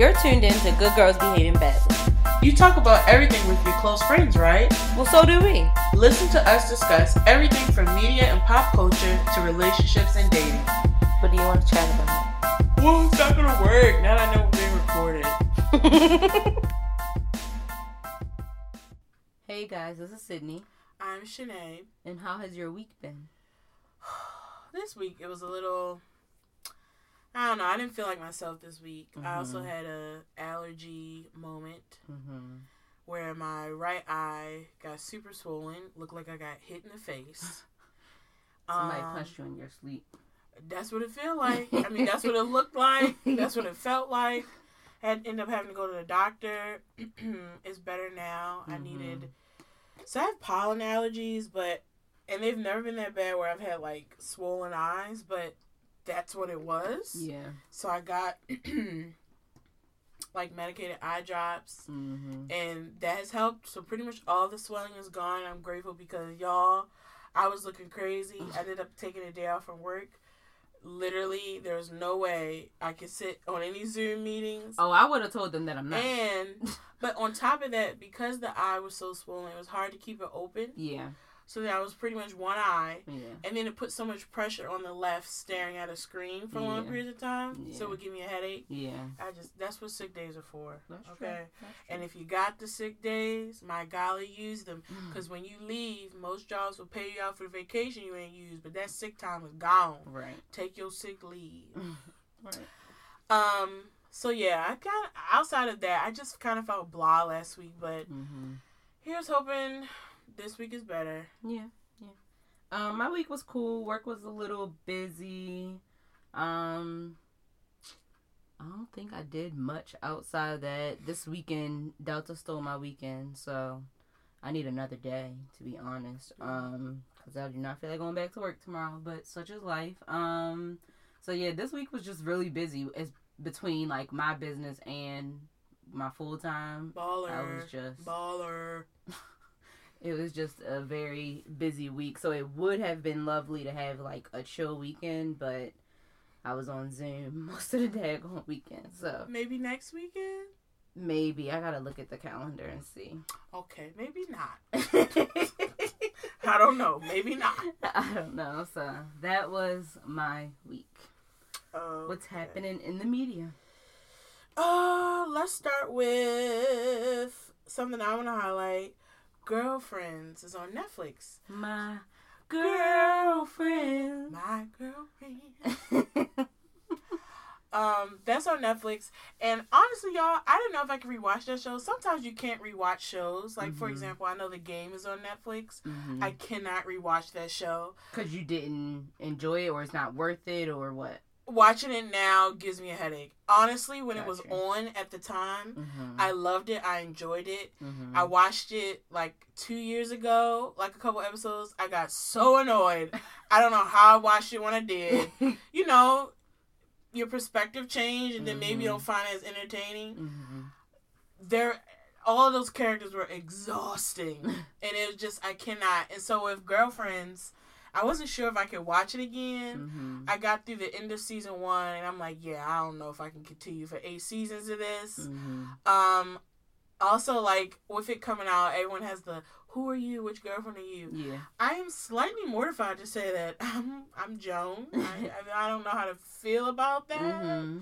You're tuned in to Good Girls Behaving Badly. You talk about everything with your close friends, right? Well, so do we. Listen to us discuss everything from media and pop culture to relationships and dating. What do you want to chat about? Well, it's not gonna work now that I know we're being recorded. hey guys, this is Sydney. I'm Shanae. And how has your week been? this week it was a little I don't know. I didn't feel like myself this week. Mm-hmm. I also had a allergy moment Mm-hmm. where my right eye got super swollen, looked like I got hit in the face. Somebody Um, punched you in your sleep. That's what it felt like. I mean, that's what it looked like. That's what it felt like. Had ended up having to go to the doctor. it's better now. I Mhm. needed. So I have pollen allergies, but and they've never been that bad where I've had like swollen eyes, but that's what it was. Yeah. So I got like medicated eye drops Mm-hmm. and that has helped. So pretty much all the swelling is gone. I'm grateful because y'all, I was looking crazy. I ended up taking a day off from work. Literally, there's no way I could sit on any Zoom meetings. Oh, I would have told them that I'm not. And but on top of that, because the eye was so swollen, it was hard to keep it open. yeah. So that I was pretty much one eye. Yeah. And then it put so much pressure on the left staring at a screen for long Yeah. periods of time. So it would give me a headache. Yeah. I just that's what sick days are for. That's true. okay. That's And if you got the sick days, my golly, use them. Because when you leave, most jobs will pay you out for the vacation you ain't used, but that sick time is gone. right. Take your sick leave. right. Um. So yeah, I kind of outside of that, I just kind of felt blah last week, but Mm-hmm. here's hoping this week is better. Yeah, yeah. Um, my week was cool. Work was a little busy. Um, I don't think I did much outside of that. This weekend, Delta stole my weekend, so I need another day to be honest. Um, because I do not feel like going back to work tomorrow, but such is life. Um, so yeah, this week was just really busy. It's between like my business and my full time. Baller. I was just baller. It was just a very busy week, so it would have been lovely to have like a chill weekend, but I was on Zoom most of the day, daggone weekend, so Maybe next weekend. maybe I gotta look at the calendar and see. Okay, maybe not. I don't know. Maybe not. I don't know. So that was my week. What's happening in the media? Uh, let's start with something I want to highlight. Girlfriends is on Netflix. My girlfriend. My girlfriend. Um, that's on Netflix. And honestly, y'all, I don't know if I could rewatch that show. Sometimes you can't rewatch shows. Like for Mhm. example, I know the game is on Netflix. Mhm. I cannot rewatch that show. Cause you didn't enjoy it, or it's not worth it, or what? Watching it now gives me a headache. Honestly, when it was on at the time, Mm-hmm. I loved it. I enjoyed it. mm-hmm. I watched it like two years ago, like a couple episodes. I got so annoyed. I don't know how I watched it when I did. You know, your perspective changed, and then maybe you don't find it as entertaining. mm-hmm. There, all of those characters were exhausting, and it was just I cannot. And so with girlfriends, I wasn't sure if I could watch it again. Mm-hmm. I got through the end of season one, and I'm like, yeah, I don't know if I can continue for eight seasons of this. Mm-hmm. Um, also like with it coming out, everyone has the "Who are you? Which girlfriend are you?" Yeah. I am slightly mortified to say that I'm I'm Joan. I, I, don't know how to feel about that. Mm-hmm.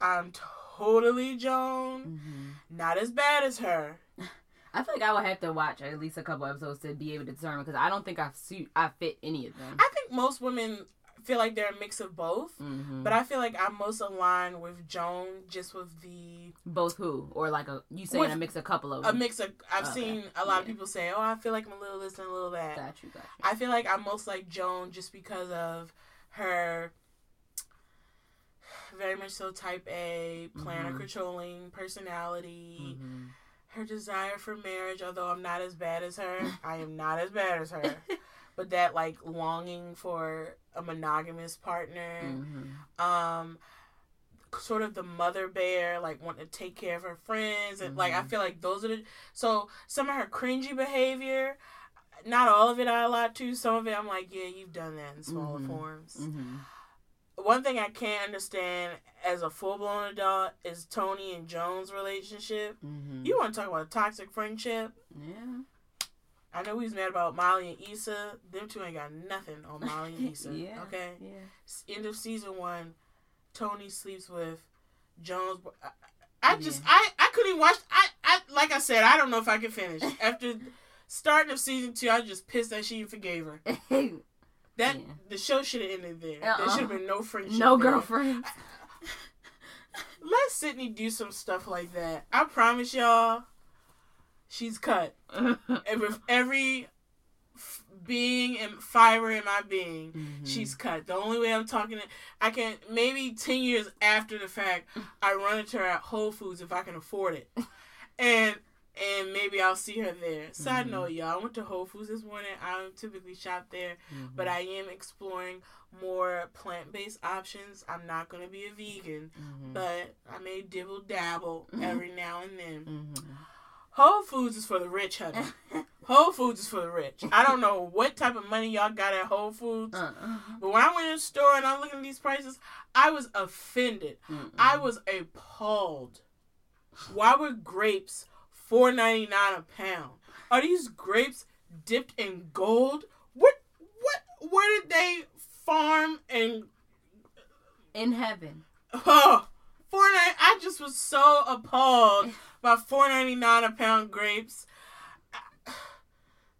I'm totally Joan. Mm-hmm. Not as bad as her. I feel like I would have to watch at least a couple episodes to be able to determine because I don't think I suit I fit any of them. I think most women feel like they're a mix of both. Mm-hmm. But I feel like I'm most aligned with Joan, just with the Both who or like a you saying a mix a couple of a mix of. I've Okay. seen a lot of people say, "Oh, I feel like I'm a little this and a little that." Got you, got you. I feel like I'm most like Joan just because of her very much so type A, planner Mhm. controlling personality, Mhm. Her desire for marriage, although I'm not as bad as her. I am not as bad as her. But that like longing for a monogamous partner. Mhm. Um sort of the mother bear, like wanting to take care of her friends and like I Mhm. feel like those are the so some of her cringy behavior not all of it I allowed to. Some of it I'm like, yeah, you've done that in smaller Mhm. forms. One thing I can't understand as a full blown adult is Toni and Joan's relationship. Mm-hmm. You want to talk about a toxic friendship? yeah. I know we was mad about Molly and Issa. Them two ain't got nothing on Molly and Issa. yeah. Okay. Yeah. End of season one. Toni sleeps with Jones. I, I just Yeah. I I couldn't even watch. I I like I said I don't know if I can finish after starting of season two. I was just pissed that she even forgave her. That Yeah. the show should have ended there. There Uh-uh. should have been no friendship. no girlfriend. Let Sydney do some stuff like that. I promise y'all, she's cut. And with every f- being and fiber in my being, Mm-hmm. she's cut. The only way I'm talking, I can maybe ten years after the fact, I run into her at Whole Foods if I can afford it, and and maybe I'll see her there. Side Mhm. note, y'all, I went to Whole Foods this morning. I don't typically shop there, Mhm. but I am exploring more plant based options. I'm not gonna be a vegan, Mhm. but I may dibble dabble every now and then. Mhm. Whole Foods is for the rich, honey. Whole Foods is for the rich. I don't know what type of money y'all got at Whole Foods, Uh-uh. but when I went in the store and I'm looking at these prices, I was offended. I was appalled. Why were grapes four ninety nine a pound? Are these grapes dipped in gold? What what where did they farm and in heaven. oh four nine I just was so appalled by four ninety nine a pound grapes.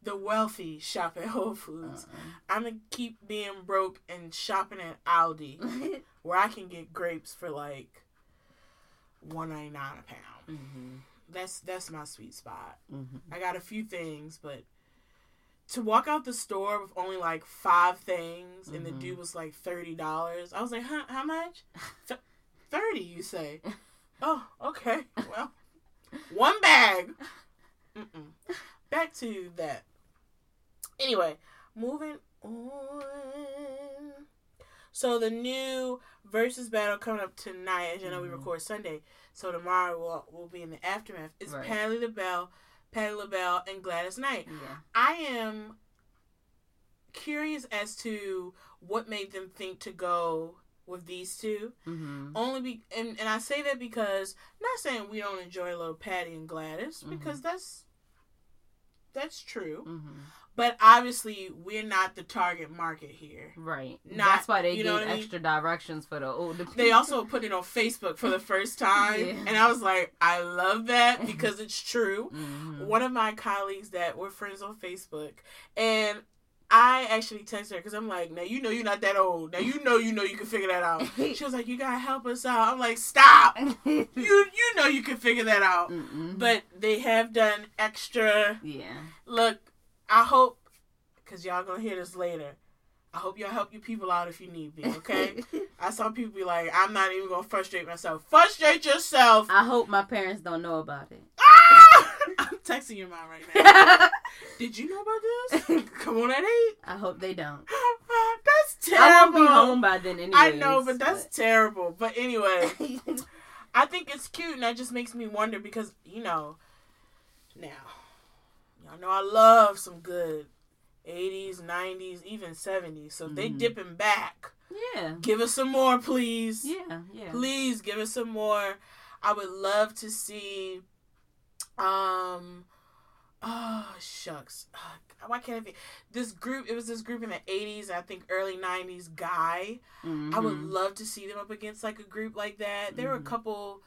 The wealthy shop at Whole Foods. Uh-uh. I'm gonna keep being broke and shopping at Aldi where I can get grapes for like one ninety nine a pound. mm-hmm. That's that's my sweet spot. Mm-hmm. I got a few things, but to walk out the store with only like five things and the dude was like thirty dollars, I was like, huh, how much? Th- Thirty, you say? oh, okay. Well, one bag. Mm-mm. Back to that. Anyway, moving on. So the new versus battle coming up tonight, as you know, we Mhm. record Sunday. So tomorrow we'll, we'll be in the aftermath. It's Right. Patti LaBelle, Patti LaBelle, and Gladys Knight. Yeah. I am curious as to what made them think to go with these two. Mm-hmm. Only be and, and I say that because not saying we don't enjoy a little Patti and Gladys Mhm. because that's that's true. Mm-hmm. But obviously we're not the target market here. Right. Not- That's why they you gave know what I mean? extra directions for the older people. They also put it on Facebook for the first time Yeah. and I was like, I love that because it's true. Mhm. one of my colleagues that we're friends on Facebook, and I actually texted her because I'm like, now you know you're not that old. Now you know you know you can figure that out. She was like, you gotta help us out. I'm like, stop. You you know you can figure that out. Mm-mm. But they have done extra. yeah. Look, I hope because y'all gonna hear this later. I hope y'all help your people out if you need me. Okay. I saw people be like, I'm not even gonna frustrate myself. Frustrate yourself. I hope my parents don't know about it. Ah! I'm texting your mom right now. Did you know about this? Come on at eight. hope they don't. that's terrible. I won't be home by then anyway. I know, but that's terrible. But anyway, I think it's cute, and that just makes me wonder because you know, now know I love some good '80s, '90s, even '70s. So if they dipping back, yeah. give us some more, please. Yeah. Yeah. Please give us some more. I would love to see. Um. Oh shucks. Ugh, Why can't I think? This group. It was this group in the '80s. I think early '90s. Guy. I would Mhm. love to see them up against like a group like that. There were a Mhm. couple.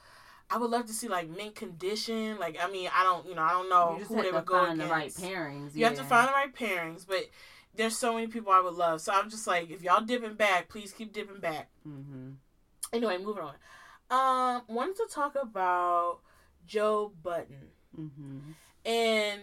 I would love to see like mint condition. Like I mean, I don't. You know, I don't know You who have they to would go find the right pairings. You have to find the right pairings, but. There's so many people I would love. So I'm just like, if y'all dipping back, please keep dipping back. Mm-hmm. Anyway, moving on. Um, wanted to talk about Joe Budden, Mm-hmm. and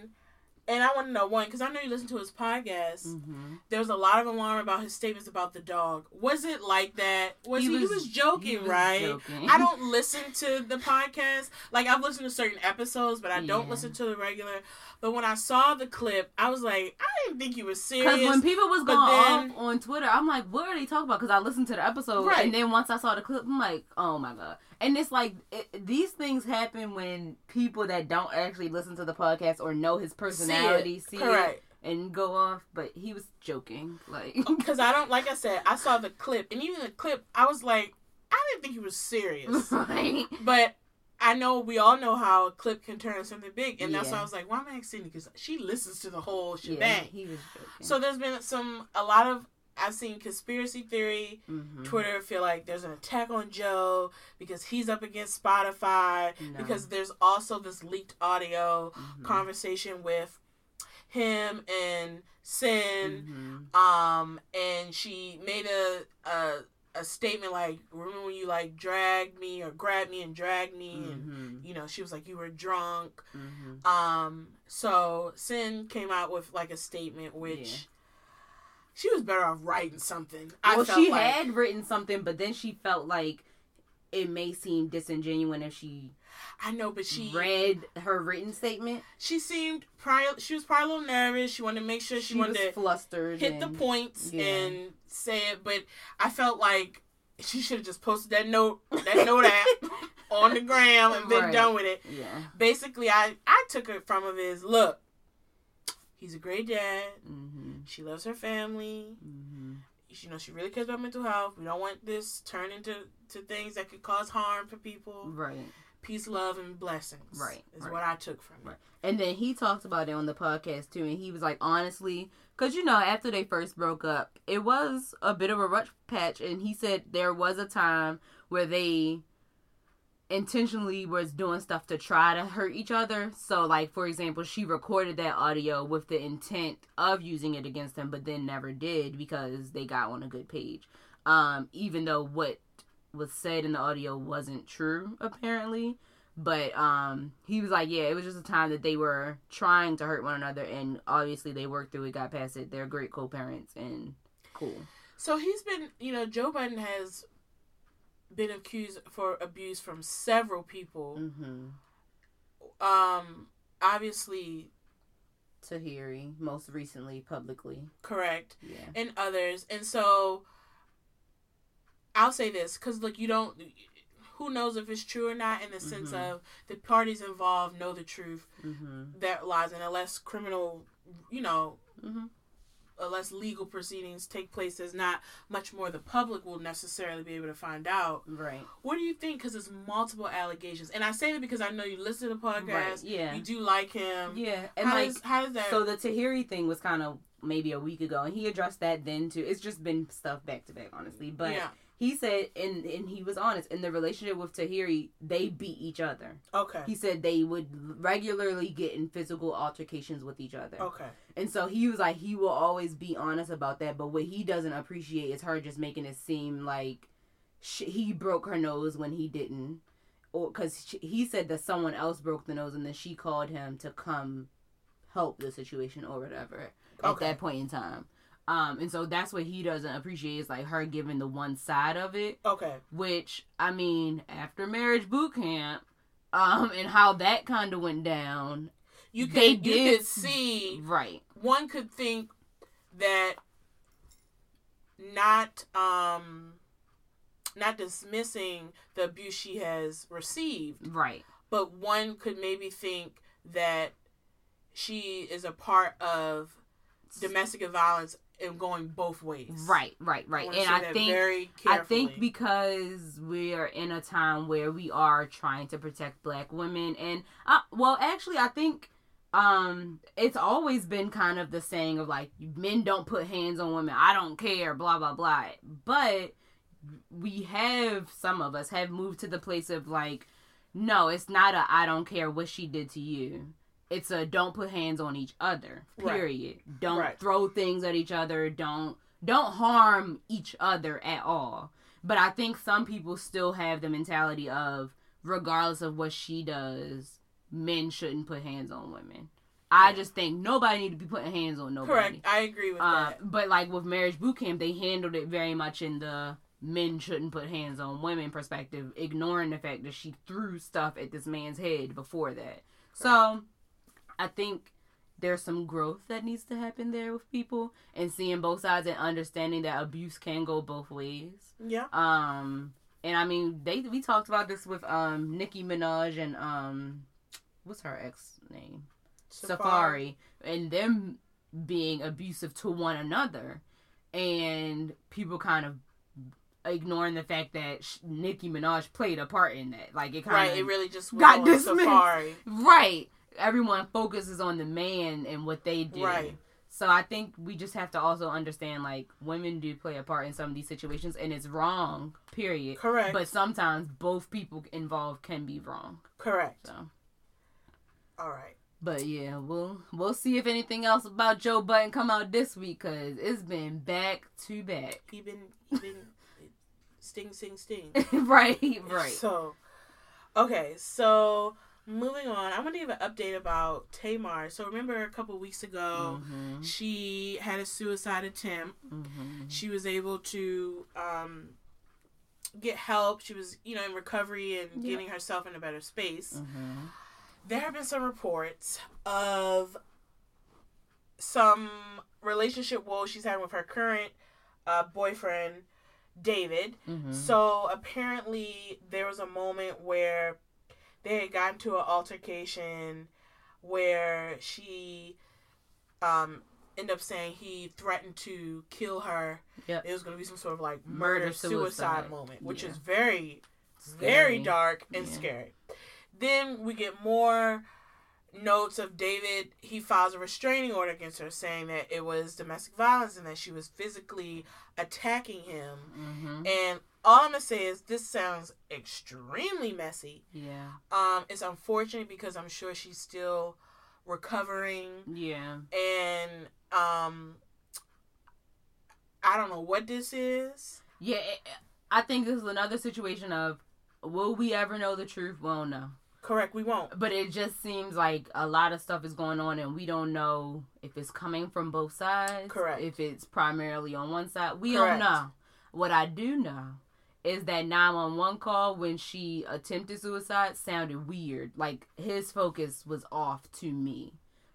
and I want to know one because I know you listen to his podcast. Mm-hmm. There was a lot of alarm about his statements about the dog. Was it like that? Was he? He was, joking, right? Joking. I don't listen to the podcast. Like I've listened to certain episodes, but I don't listen to the regular. But when I saw the clip, I was like, I didn't think he was Because serious. when people was going then- off on Twitter, I'm like, what are they talking about? Because I listened to the episode, Right. and then once I saw the clip, I'm like, oh my god. And it's like it, these things happen when people that don't actually listen to the podcast or know his personality see, it. Correct. and go off, but he was joking. Like, oh, Because I don't, like I said, I saw the clip, and even the clip, I was like, I didn't think he was serious. right? but I know we all know how a clip can turn into something big, and that's why I was like, why am I asking? Because she listens to the whole Yeah, shebang. he was. So there's been some, a lot of, I've seen conspiracy theory. Mhm. Twitter feel like there's an attack on Joe because he's up against Spotify. No. Because there's also this leaked audio Mhm. conversation with him and Cyn. Mhm. Um, and she made a, a a statement like, "Remember when you like dragged me or grabbed me and dragged me?" And Mhm. you know, she was like, "You were drunk." Mhm. Um, so Cyn came out with like a statement which. Yeah. She was better off writing something. I well, she like. had written something, but then she felt like it may seem disingenuous if she I know, but she read her written statement. she seemed probably she was probably a little nervous. She wanted to make sure she, She, was wanted to flustered. hit the points yeah. and say it, but I felt like she should have just posted that note that note app on the gram and been Right. done with it. Yeah. Basically, I I took it from him is look, he's a great dad. Mm-hmm. She loves her family. Mm-hmm. You know, she really cares about mental health. We don't want this turn into to things that could cause harm for people. Right. Peace, love, and blessings. Right, is right. what I took from it. Right. And then he talked about it on the podcast too, and he was like, honestly, because you know, after they first broke up, it was a bit of a rough patch, and he said there was a time where they intentionally was doing stuff to try to hurt each other. So, like for example, she recorded that audio with the intent of using it against him, but then never did because they got on a good page. Um, even though what was said in the audio wasn't true, apparently. But um he was like yeah it was just a time that they were trying to hurt one another and obviously they worked through it got past it. They're great co-parents and cool. So he's been, you know, Joe Budden has been accused for abuse from several people. mm-hmm. Um, obviously, Tahiry most recently publicly. Correct, yeah. And others. And so, I'll say this because look, you don't. Who knows if it's true or not? In the sense Mhm. of the parties involved know the truth mm-hmm that lies, and unless criminal, you know, mm-hmm unless legal proceedings take place, there's not much more the public will necessarily be able to find out. right What do you think? Because it's multiple allegations, and I say that because I know you listen to the podcast. right yeah You do like him. yeah and how like does how does that? so the Tahiry thing was kind of maybe a week ago and he addressed that then too it's just been stuff back to back honestly but yeah. He said and and he was honest in the relationship with Tahiry they beat each other Okay. He said they would regularly get in physical altercations with each other. Okay. And so he was like, he will always be honest about that. But what he doesn't appreciate is her just making it seem like sh he broke her nose when he didn't. Or because he said that someone else broke the nose and then she called him to come help the situation or whatever at Okay. that point in time. Um, and so that's what he doesn't appreciate is like her giving the one side of it Okay. which I mean, after marriage boot camp, um, and how that kind of went down, You could They you did- could see right? one could think that not um not dismissing the abuse she has received, Right. but one could maybe think that she is a part of domestic violence and going both ways. Right, right, right. wanna And I think very I think because we are in a time where we are trying to protect black women and uh, well actually I think um it's always been kind of the saying of like men don't put hands on women. I don't care blah blah blah. But we have some of us have moved to the place of like no, it's not a I don't care what she did to you. It's a don't put hands on each other. Right. Period. Don't Right. throw things at each other. Don't don't harm each other at all. But I think some people still have the mentality of regardless of what she does, men shouldn't put hands on women. I Yeah. just think nobody need to be putting hands on nobody. correct. I agree with Uh, that. but like with marriage boot camp, they handled it very much in the men shouldn't put hands on women perspective, ignoring the fact that she threw stuff at this man's head before that. So I think there's some growth that needs to happen there with people and seeing both sides and understanding that abuse can go both ways. Yeah. Um and I mean they we talked about this with um Nicki Minaj and um what's her ex name? Safaree. And them being abusive to one another, and people kind of ignoring the fact that sh- Nicki Minaj played a part in that. Like it kind right. of It really just got dismissed. Safaree. right. Everyone focuses on the man and what they did. Right. So I think we just have to also understand like women do play a part in some of these situations and it's wrong, period. Correct. But sometimes both people involved can be wrong. Correct. So All right. but yeah, we'll we'll see if anything else about Joe Budden come out this week cuz it's been back to back. He been he been sting sting sting. right, right. So, okay, so moving on, I want to give an update about Tamar. So remember a couple weeks ago, Mhm. she had a suicide attempt. Mhm. She was able to um, get help. She was, you know, in recovery and Yeah. getting herself in a better space. Mhm. There have been some reports of some relationship woes she's having with her current uh, boyfriend, David. Mhm. So apparently, there was a moment where they had gotten to an altercation where she um ended up saying he threatened to kill her. Yep. It was going to be some sort of like murder, Murder, suicide, suicide. moment, which Yeah. is very very dark and Yeah. scary. Then we get more notes of David. He files a restraining order against her, saying that it was domestic violence and that she was physically attacking him. Mhm. And all I'm gonna say is this sounds extremely messy. Yeah. Um, it's unfortunate because I'm sure she's still recovering, Yeah. and um, I don't know what this is. Yeah, it- I think this is another situation of will we ever know the truth? Well, don't. Correct, we won't. But it just seems like a lot of stuff is going on and we don't know if it's coming from both sides. Correct. If it's primarily on one side. We Correct. don't know. What I do know is that 911 call when she attempted suicide sounded weird. Like his focus was off to me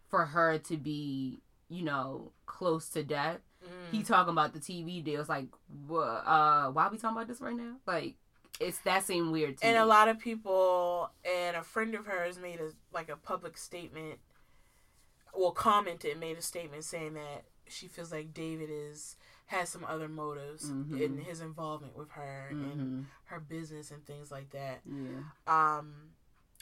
for her to be, you know, close to death. Mm. He talking about the TV deal. It's like, wha- uh, why are we talking about this right now? Like, it's that seemed weird to and me. a lot of people and a friend of hers made a like a public statement well commented made a statement saying that she feels like david is has some other motives Mhm. in his involvement with her and Mhm. her business and things like that Yeah. um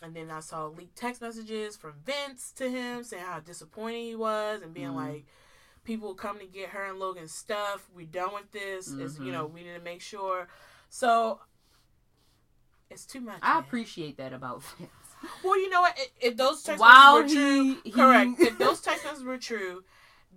and then i saw leaked text messages from vince to him saying how disappointed he was and being Mhm. like people come to get her and logan's stuff We're done with this is you know we need to make sure so it's too much I man. appreciate that about Vince. Well, you know what? If, if those text messages were true, he correct. If those text messages were true,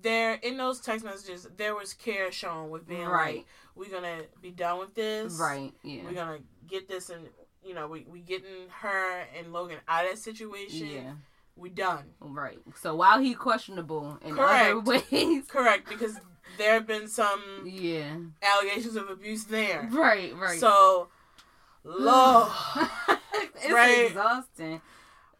there in those text messages there was care shown with being Right. like, "We're gonna be done with this. right, yeah, We're gonna get this, and you know, we we getting her and Logan out of that situation. yeah, We done. right. So while he questionable in Correct. other ways, Correct, because there have been some yeah, allegations of abuse there. right, right. So, Lord, it's Right. exhausting.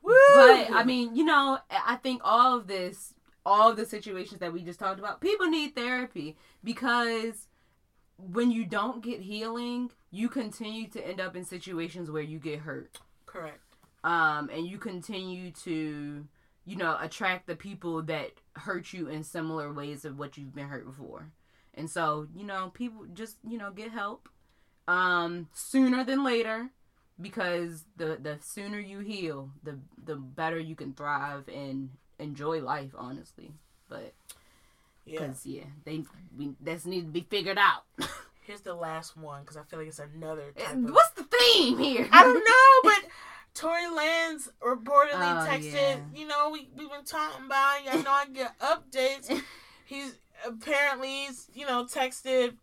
Woo! But I mean, you know, I think all of this, all the situations that we just talked about, people need therapy because when you don't get healing, you continue to end up in situations where you get hurt. correct. Um, and you continue to, you know, attract the people that hurt you in similar ways of what you've been hurt before. And so, you know, people just, you know, get help um sooner than later because the the sooner you heal, the the better you can thrive and enjoy life, honestly. But because yeah, they we, that's need to be figured out. Here's the last one because I feel like it's another type of What's the theme here? I don't know, but Tory Lanez reportedly Oh, texted, yeah. you know, we we've been talking about. I know I get updates. He's apparently he's, you know, texted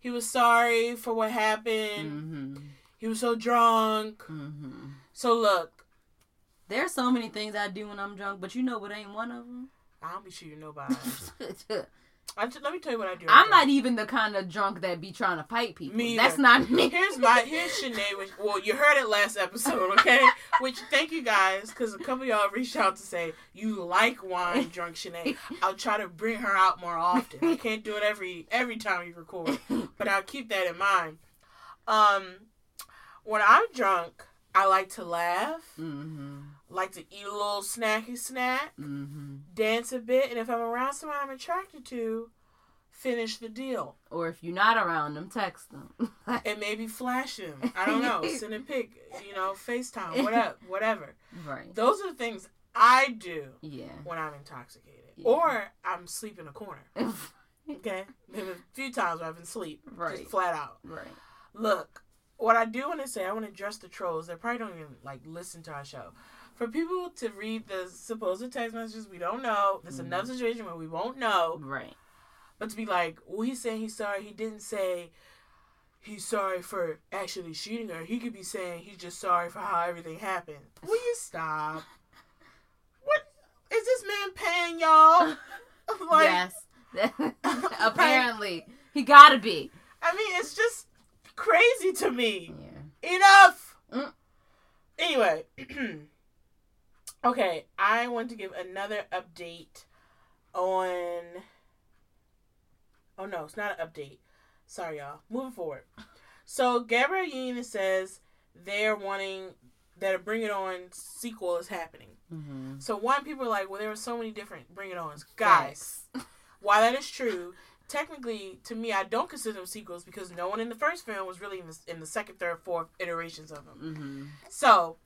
he was sorry for what happened. hmm He was so drunk. hmm So look, There's so many things I do when I'm drunk, but you know what ain't one of them. I don't be sure you know about it. I just, let me tell you what I do. I'm not even the kind of drunk that be trying to fight people. Me That's either. not me. Here's my here's Sinead. Which, well, you heard it last episode, okay? Which thank you guys because a couple of y'all reached out to say you like wine, drunk Sinead. I'll try to bring her out more often. I can't do it every every time we record, but I'll keep that in mind. Um, when I'm drunk, I like to laugh. hmm like to eat a little snacky snack, hmm dance a bit, and if I'm around someone I'm attracted to, finish the deal. Or if you're not around them, text them. And maybe flash them. I don't know. Send a pic, you know, FaceTime, whatever. whatever. right. Those are the things I do Yeah. when I'm intoxicated. Yeah. Or I'm asleep in a corner. Okay? There been a few times where I've been asleep. Right. Just flat out. right. Look, what I do want to say, I want to address the trolls. They probably don't even like listen to our show. For people to read the supposed text messages, we don't know. There's Mhm. another situation where we won't know. Right. But to be like, well, he's saying he's sorry. He didn't say he's sorry for actually shooting her. He could be saying he's just sorry for how everything happened. Will you stop? What is this man paying y'all? like, yes. Apparently, he gotta be. I mean, it's just crazy to me. Yeah. Enough. Mm. Anyway, okay, I want to give another update on. Oh no, it's not an update. Sorry, y'all. Moving forward. So Gabrielle Union says they're wanting that a Bring It On sequel is happening. Mm-hmm. So one people are like, well, there were so many different Bring It Ons, guys. While that is true, technically, to me, I don't consider them sequels because no one in the first film was really in the, in the second, third, fourth iterations of them. Mm-hmm. So,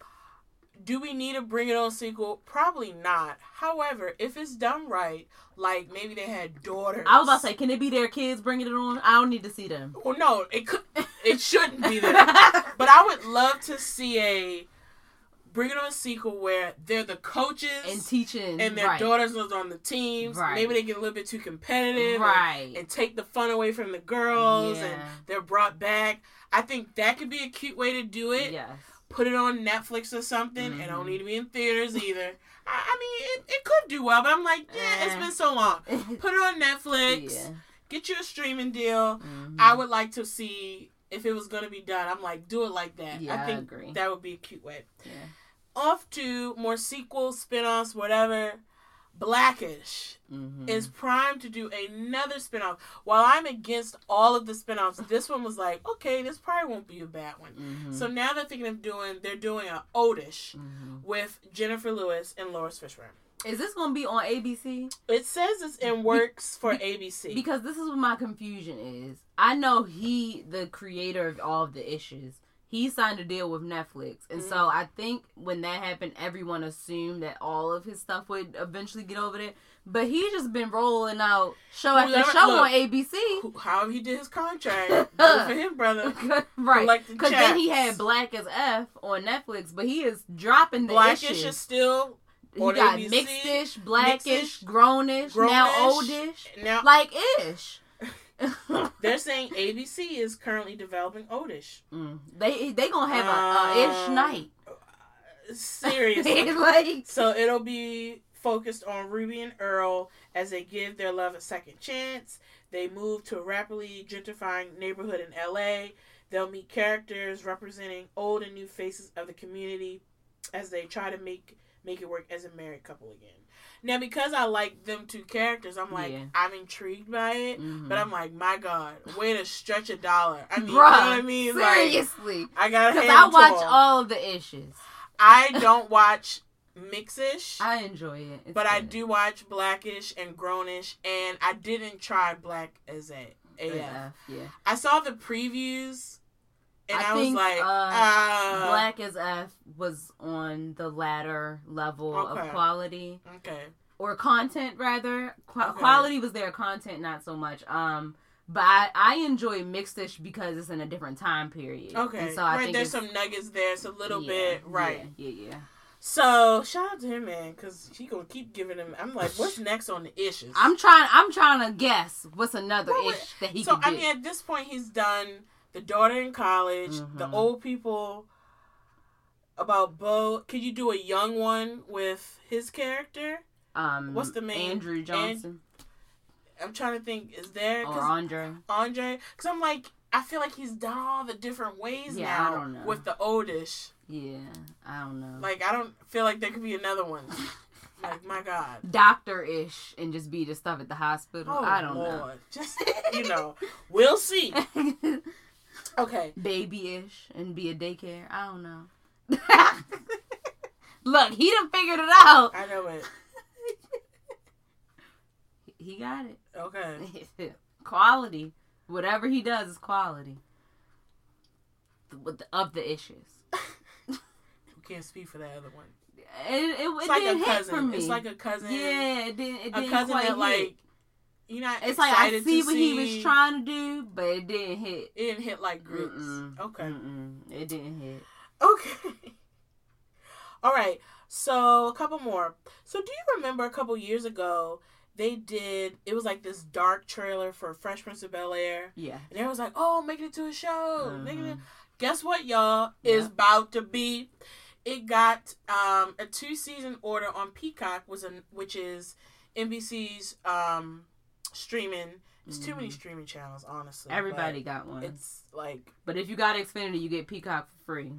do we need a Bring It On sequel? Probably not. However, if it's done right, like maybe they had daughters. I was about to say, can it be their kids bringing it on? I don't need to see them. Well, no, it could. It shouldn't be that. but I would love to see a Bring It On sequel where they're the coaches and teaching and their right. daughters was on the teams. Right. Maybe they get a little bit too competitive, and- right? And, take the fun away from the girls, and they're brought back. I think that could be a cute way to do it. yes. Put it on Netflix or something. It don't need to be in theaters either. I, I mean, it, it could do well, but I'm like, yeah, it's been so long. Put it on Netflix. yeah. Get you a streaming deal. Mhm. I would like to see if it was gonna be done. I'm like, do it like that. Yeah, I I think agree. that would be a cute way. Yeah. Off to more sequels, spin-offs, whatever. Blackish Mhm. is primed to do another spin-off. While I'm against all of the spin-offs, this one was like, okay, this probably won't be a bad one. Mhm. So now they're thinking of doing they're doing a Odish Mhm. with Jennifer Lewis and Laurence Fishburne. Is this gonna be on ABC? It says it's in works for ABC. Because this is what my confusion is. I know he, the creator of all of the issues, he signed a deal with Netflix, and so Mhm. I think when that happened, everyone assumed that all of his stuff would eventually get over there. But he's just been rolling out show after Whoever- show look, on ABC. How he did his contract, good for him, brother. right. Because then he had Black as F on Netflix, but he is dropping the Blackish issues. is still he on got ABC, mixed-ish, blackish, mixed-ish, grownish, now oldish, now. like ish. They're saying ABC is currently developing Odish. Mm. They they gonna have a, a ish Um, night. Seriously. like So it'll be focused on Ruby and Earl as they give their love a second chance. They move to a rapidly gentrifying neighborhood in LA. They'll meet characters representing old and new faces of the community as they try to make make it work as a married couple again. Now because I like them two characters, I'm like Yeah. I'm intrigued by it. Mhm. But I'm like, my God, way to stretch a dollar. I mean, Bruh, you know what I mean? Like, seriously, I gotta because I to all of the issues. I don't watch Mixish. I enjoy it, It's But I do watch Blackish and Grownish, and I didn't try Black as a AF. Yeah, yeah. I saw the previews, and I I, was think, like, uh, uh, Black as F was on the latter level Okay. of quality Okay, or content rather. Qu- Okay. Quality was there, content not so much. Um, but I, I enjoy Mixedish because it's in a different time period. okay. And so I right, think there's some nuggets there. It's a little yeah, bit right. Yeah, yeah, yeah. So shout out to him, man, because he gonna keep giving him. I'm like, what's next on the issues? I'm trying. I'm trying to guess what's another Well, ish that he so I mean, at this point, he's done the daughter in college, the Mhm. old people. About Bo, could you do a young one with his character? um, what's the main- Andrew Johnson I'm trying to think. Is there or Andre? Andre? Because I'm like, I feel like he's done all the different ways Yeah, I now don't know. with the oldish. Yeah, I don't know. Like, I don't feel like there could be another one. like, my God. Doctor ish and just be the stuff at the hospital. Oh I don't Lord, just you know, we'll see. Okay, babyish, and be a daycare. I don't know. Look, he done figured it out. I know it. He got it. Okay. quality. Whatever he does is quality. With the, of the issues. Can't speak for that other one. It, it, it It's like didn't a hit cousin. for me. It's like a cousin. yeah, it didn't. It A didn't cousin quite that hit. like you're not. It's like I see what he was trying to do, but it didn't hit. It didn't hit like grits. Mm-mm. Okay. Mm-mm. It didn't hit. Okay. All right. So a couple more. So do you remember a couple years ago they did? It was like this dark trailer for Fresh Prince of Bel Air, Yeah. and they was like, "Oh, making it to a show." It. Mhm. Guess what, y'all? Is Yeah. about to be. It got um, a two season order on Peacock, was an which is NBC's um, streaming. There's too many Mhm. streaming channels, honestly. Everybody got one. It's like But if you got Xfinity, you get Peacock for free.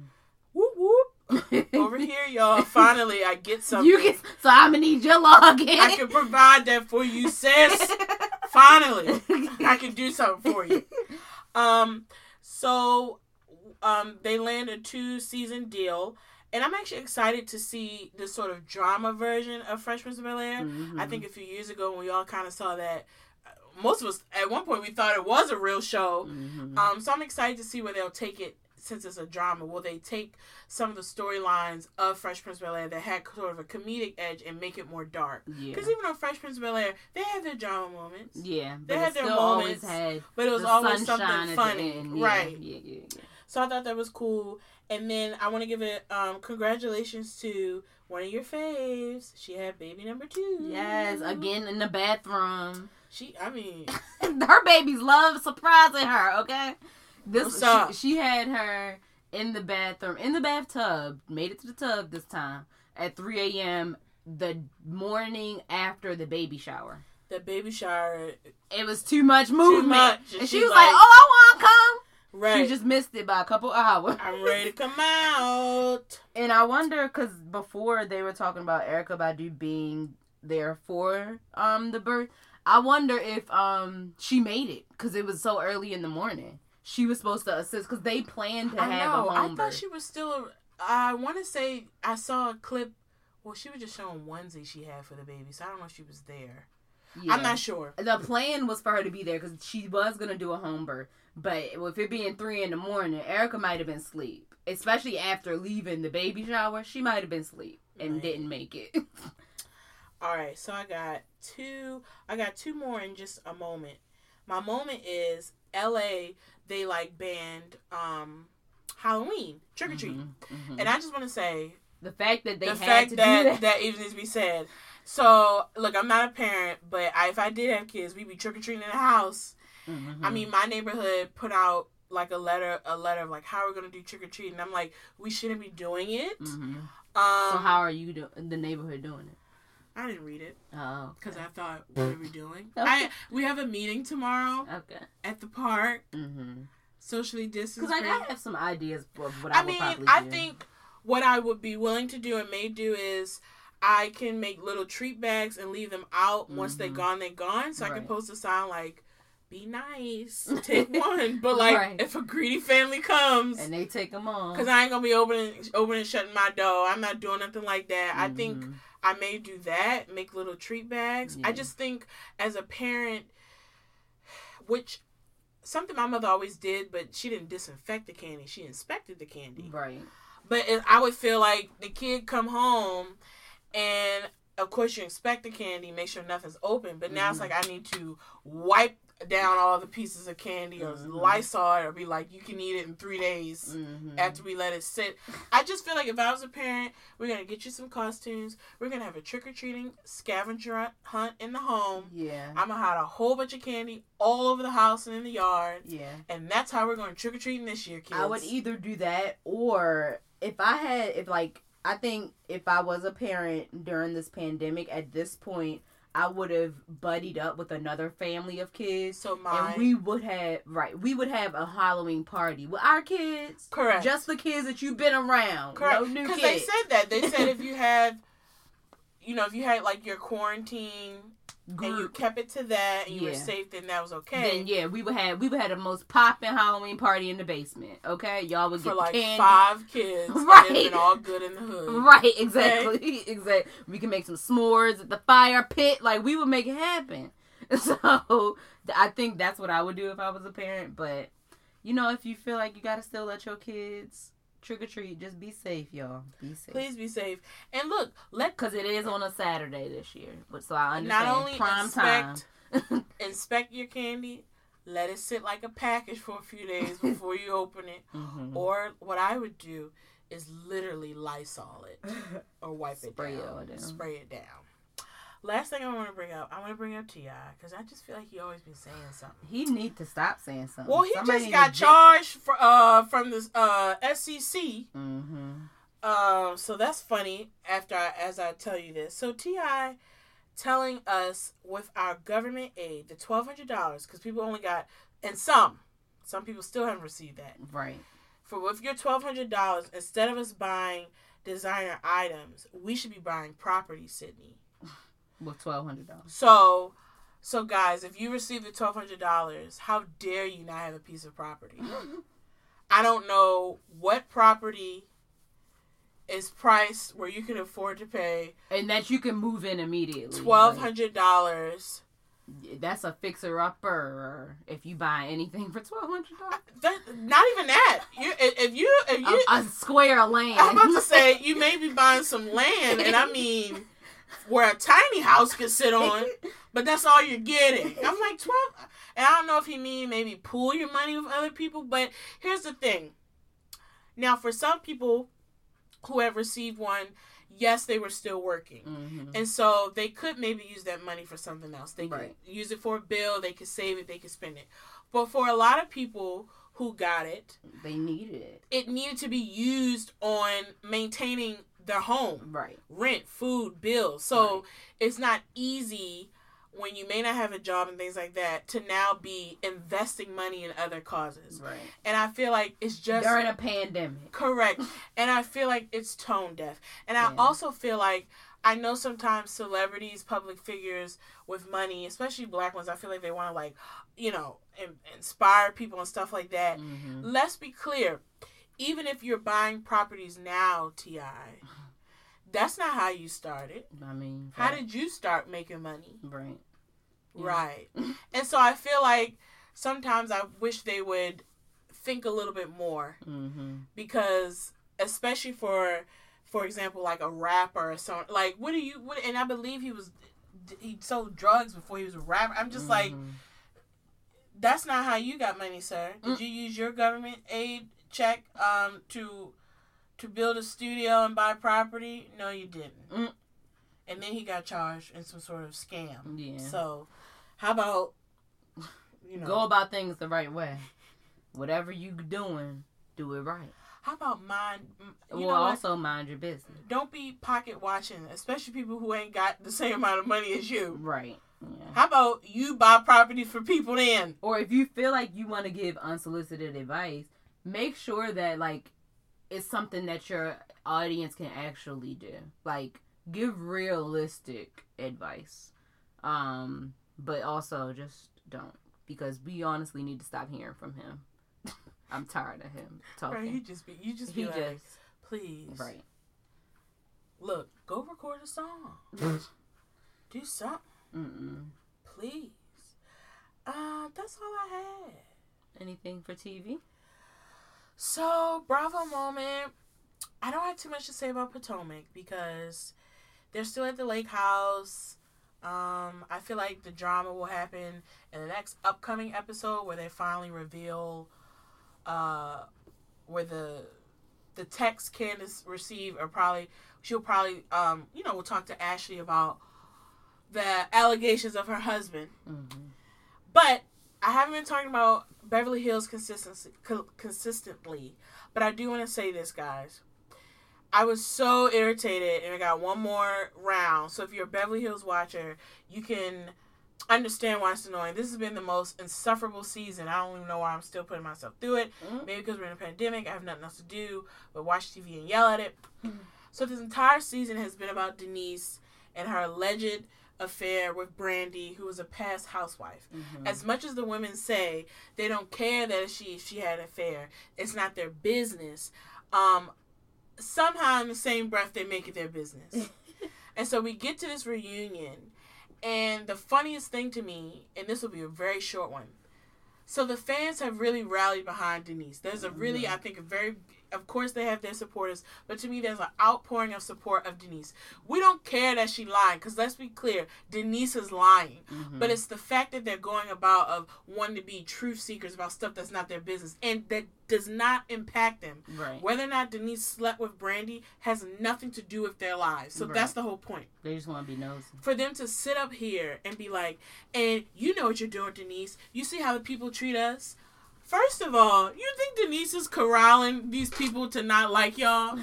whoop whoop. Over here, y'all. Finally, I get something. You get. So I'm gonna need your login. I can provide that for you, sis. Finally, I can do something for you. Um, so, um, they land a two season deal, and I'm actually excited to see the sort of drama version of Fresh Prince of Bel Air. Mhm. I think a few years ago when we all kind of saw that, most of us at one point we thought it was a real show. Mhm. Um, so I'm excited to see where they'll take it since it's a drama. Will they take some of the storylines of Fresh Prince of Bel Air that had sort of a comedic edge and make it more dark? yeah. Because even on Fresh Prince of Bel Air, they had their drama moments, Yeah, They had their moments, had but it was always something funny. Yeah, right? Yeah, yeah, yeah. So I thought that was cool. And then I want to give it um, congratulations to one of your faves. She had baby number two. Yes, again in the bathroom. She, I mean, her babies love surprising her. Okay, this she, she had her in the bathroom, in the bathtub. Made it to the tub this time at 3 a.m. the morning after the baby shower. the baby shower, It was too much movement, much. and And she she's was like, like- "Oh, I want to come." right? She just missed it by a couple hours. I'm ready to come out. And I wonder because before they were talking about Erykah Badu being there for um the birth. I wonder if um she made it because it was so early in the morning. She was supposed to assist because they planned to I have know. a I home thought birth. Thought she was still. A, I want to say I saw a clip. Well, she was just showing onesie she had for the baby, so I don't know if she was there. Yeah. I'm not sure. The plan was for her to be there because she was gonna do a home birth, but with it being three in the morning, Erykah might have been asleep. Especially after leaving the baby shower, she might have been asleep and Right. didn't make it. All right, so I got two. I got two more in just a moment. My moment is L.A. They like banned um Halloween trick or treat, Mhm, mhm. and I just want to say the fact that they the had fact to that do that. that even needs to be said. So look, I'm not a parent, but I, if I did have kids, we'd be trick or treating in the house. Mhm. I mean, my neighborhood put out like a letter, a letter of like how we're gonna do trick or treating. I'm like, we shouldn't be doing it. Mhm. Um, So how are you do- the neighborhood doing it? I didn't read it Oh, because I thought, what are we doing? Okay. I we have a meeting tomorrow okay. at the park, Mm-hmm. socially distanced. Because like. I have some ideas of what I, I mean, I do. think what I would be willing to do and may do is I can make little treat bags and leave them out. Once they're Mhm. gone, they're gone. So I can post a sign like, "Be nice, take one." But like, Right. if a greedy family comes, and they take them all, because I ain't gonna be opening, opening, and shutting my door. I'm not doing nothing like that. I think Mhm. I may do that. Make little treat bags. I just think as a parent, which something my mother always did, but she didn't disinfect the candy. She inspected the candy. right. But it, I would feel like the kid come home, and of course you inspect the candy, make sure nothing's open. But now it's Mhm. like I need to wipe down all the pieces of candy or Mhm. Lysol it or be like, you can eat it in three days Mm-hmm. after we let it sit. I just feel like if I was a parent, we're gonna get you some costumes. We're gonna have a trick or treating scavenger hunt in the home. yeah. I'm gonna hide a whole bunch of candy all over the house and in the yard, yeah. and that's how we're going to trick or treating this year, kids. I would either do that or if I had if like I think if I was a parent during this pandemic at this point I would have buddied up with another family of kids. So mine, and we would have right we would have a Halloween party with our kids. Correct, just the kids that you've been around. Correct, no new because they said that. They said if you have, you know, if you had like your quarantine and you group, kept it to that, and you were safe, then that was okay. then yeah, we would have we would have the most popping Halloween party in the basement. Okay, y'all would for get like candy. five kids, Right. and all good in the hood. Right, exactly, exactly. We can make some s'mores at the fire pit. Like we would make it happen. So I think that's what I would do if I was a parent. But you know, if you feel like you gotta still let your kids trick or treat, just be safe, y'all. Be safe. Please be safe. And look, let Because it is on a Saturday this year. But so I understand. not only prime time. inspect inspect your candy, let it sit like a package for a few days before you open it. Mhm. Or what I would do is literally Lysol it or wipe Spray it it down. all down. Spray it down. Last thing I want to bring up, I want to bring up T.I. because I just feel like he always been saying something. He need to stop saying something. Well, he Somebody just got charged for, uh, from the uh, SEC. Mm-hmm. Um, so that's funny. After I, as I tell you this, so T.I. telling us with our government aid, the twelve hundred dollars, because people only got, and some, some people still haven't received that. Right. For with your twelve hundred dollars, instead of us buying designer items, we should be buying property, Sydney. With twelve hundred dollars. So, so guys, if you receive the twelve hundred dollars, how dare you not have a piece of property? I don't know what property is priced where you can afford to pay And that you can move in immediately. twelve hundred dollars. Like, that's a fixer upper if you buy anything for twelve hundred dollars. Not even that. You if you if you A, a square of land. I'm about to say you may be buying some land, and I mean where a tiny house could sit on, but that's all you're getting. I'm like twelve, and I don't know if he mean maybe pool your money with other people, but here's the thing. Now, for some people who have received one, yes, they were still working. Mhm. And so they could maybe use that money for something else. They could Right. use it for a bill, they could save it, they could spend it. But for a lot of people who got it, They needed it. it needed to be used on maintaining their home, Right. rent, food, bills. So Right. it's not easy when you may not have a job and things like that to now be investing money in other causes. Right. And I feel like it's just During a pandemic. Correct. And I feel like it's tone deaf. And I Yeah. also feel like I know sometimes celebrities, public figures with money, especially black ones, I feel like they want to like, you know, in- inspire people and stuff like that. hmm Let's be clear. Even if you're buying properties now, T.I., that's not how you started. I mean, How did you start making money? right? Yeah. Right. And so I feel like sometimes I wish they would think a little bit more Mm-hmm. because especially for for example like a rapper or something like what do you what and i believe he was he sold drugs before he was a rapper i'm just like Mm-hmm. that's not how you got money sir did Mm. you use your government aid check um to to build a studio and buy property no you didn't Mm. and then he got charged in some sort of scam yeah. so how about you know Go about things the right way. Whatever you doing, do it right. how about mind you well, also mind your business. don't be pocket watching, especially people who ain't got the same amount of money as you. Right. Yeah. How about you buy properties for people then? Or if you feel like you want to give unsolicited advice, make sure that like it's something that your audience can actually do. Like give realistic advice. Um, but also just don't because we honestly need to stop hearing from him. I'm tired of him talking. Right, he just be you just be He like, just please, right. Look, go record a song. Do something, Mm-mm. please. Uh, that's all I had. Anything for TV? So, Bravo moment. I don't have too much to say about Potomac because they're still at the lake house. Um, I feel like the drama will happen in the next upcoming episode where they finally reveal uh, where the the text Candiace received or probably she'll probably um, you know we'll talk to Ashley about the allegations of her husband. Mm-hmm. But I haven't been talking about Beverly Hills consistency co- consistently, but I do want to say this, guys. I was so irritated, and I got one more round. So if you're a Beverly Hills watcher, you can understand why it's annoying. This has been the most insufferable season. I don't even know why I'm still putting myself through it. Mm. Maybe because we're in a pandemic, I have nothing else to do but watch TV and yell at it. Mm. So this entire season has been about Denise and her alleged affair with Brandi, who was a past housewife. Mhm. As much as the women say they don't care that she she had an affair, it's not their business. Um, somehow in the same breath they make it their business. and so we get to this reunion, and the funniest thing to me, and this will be a very short one. So the fans have really rallied behind Denise. There's a really, Mhm. I think, a very, of course they have their supporters, but to me there's an outpouring of support of Denise. We don't care that she lied, because let's be clear, Denise is lying. Mhm. But it's the fact that they're going about of wanting to be truth seekers about stuff that's not their business and that does not impact them. right. Whether or not Denise slept with Brandi has nothing to do with their lives. So Right. that's the whole point. They just want to be nosy. For them to sit up here and be like, and you know what you're doing, Denise. You see how the people treat us? First of all, you think Denise is corralling these people to not like y'all?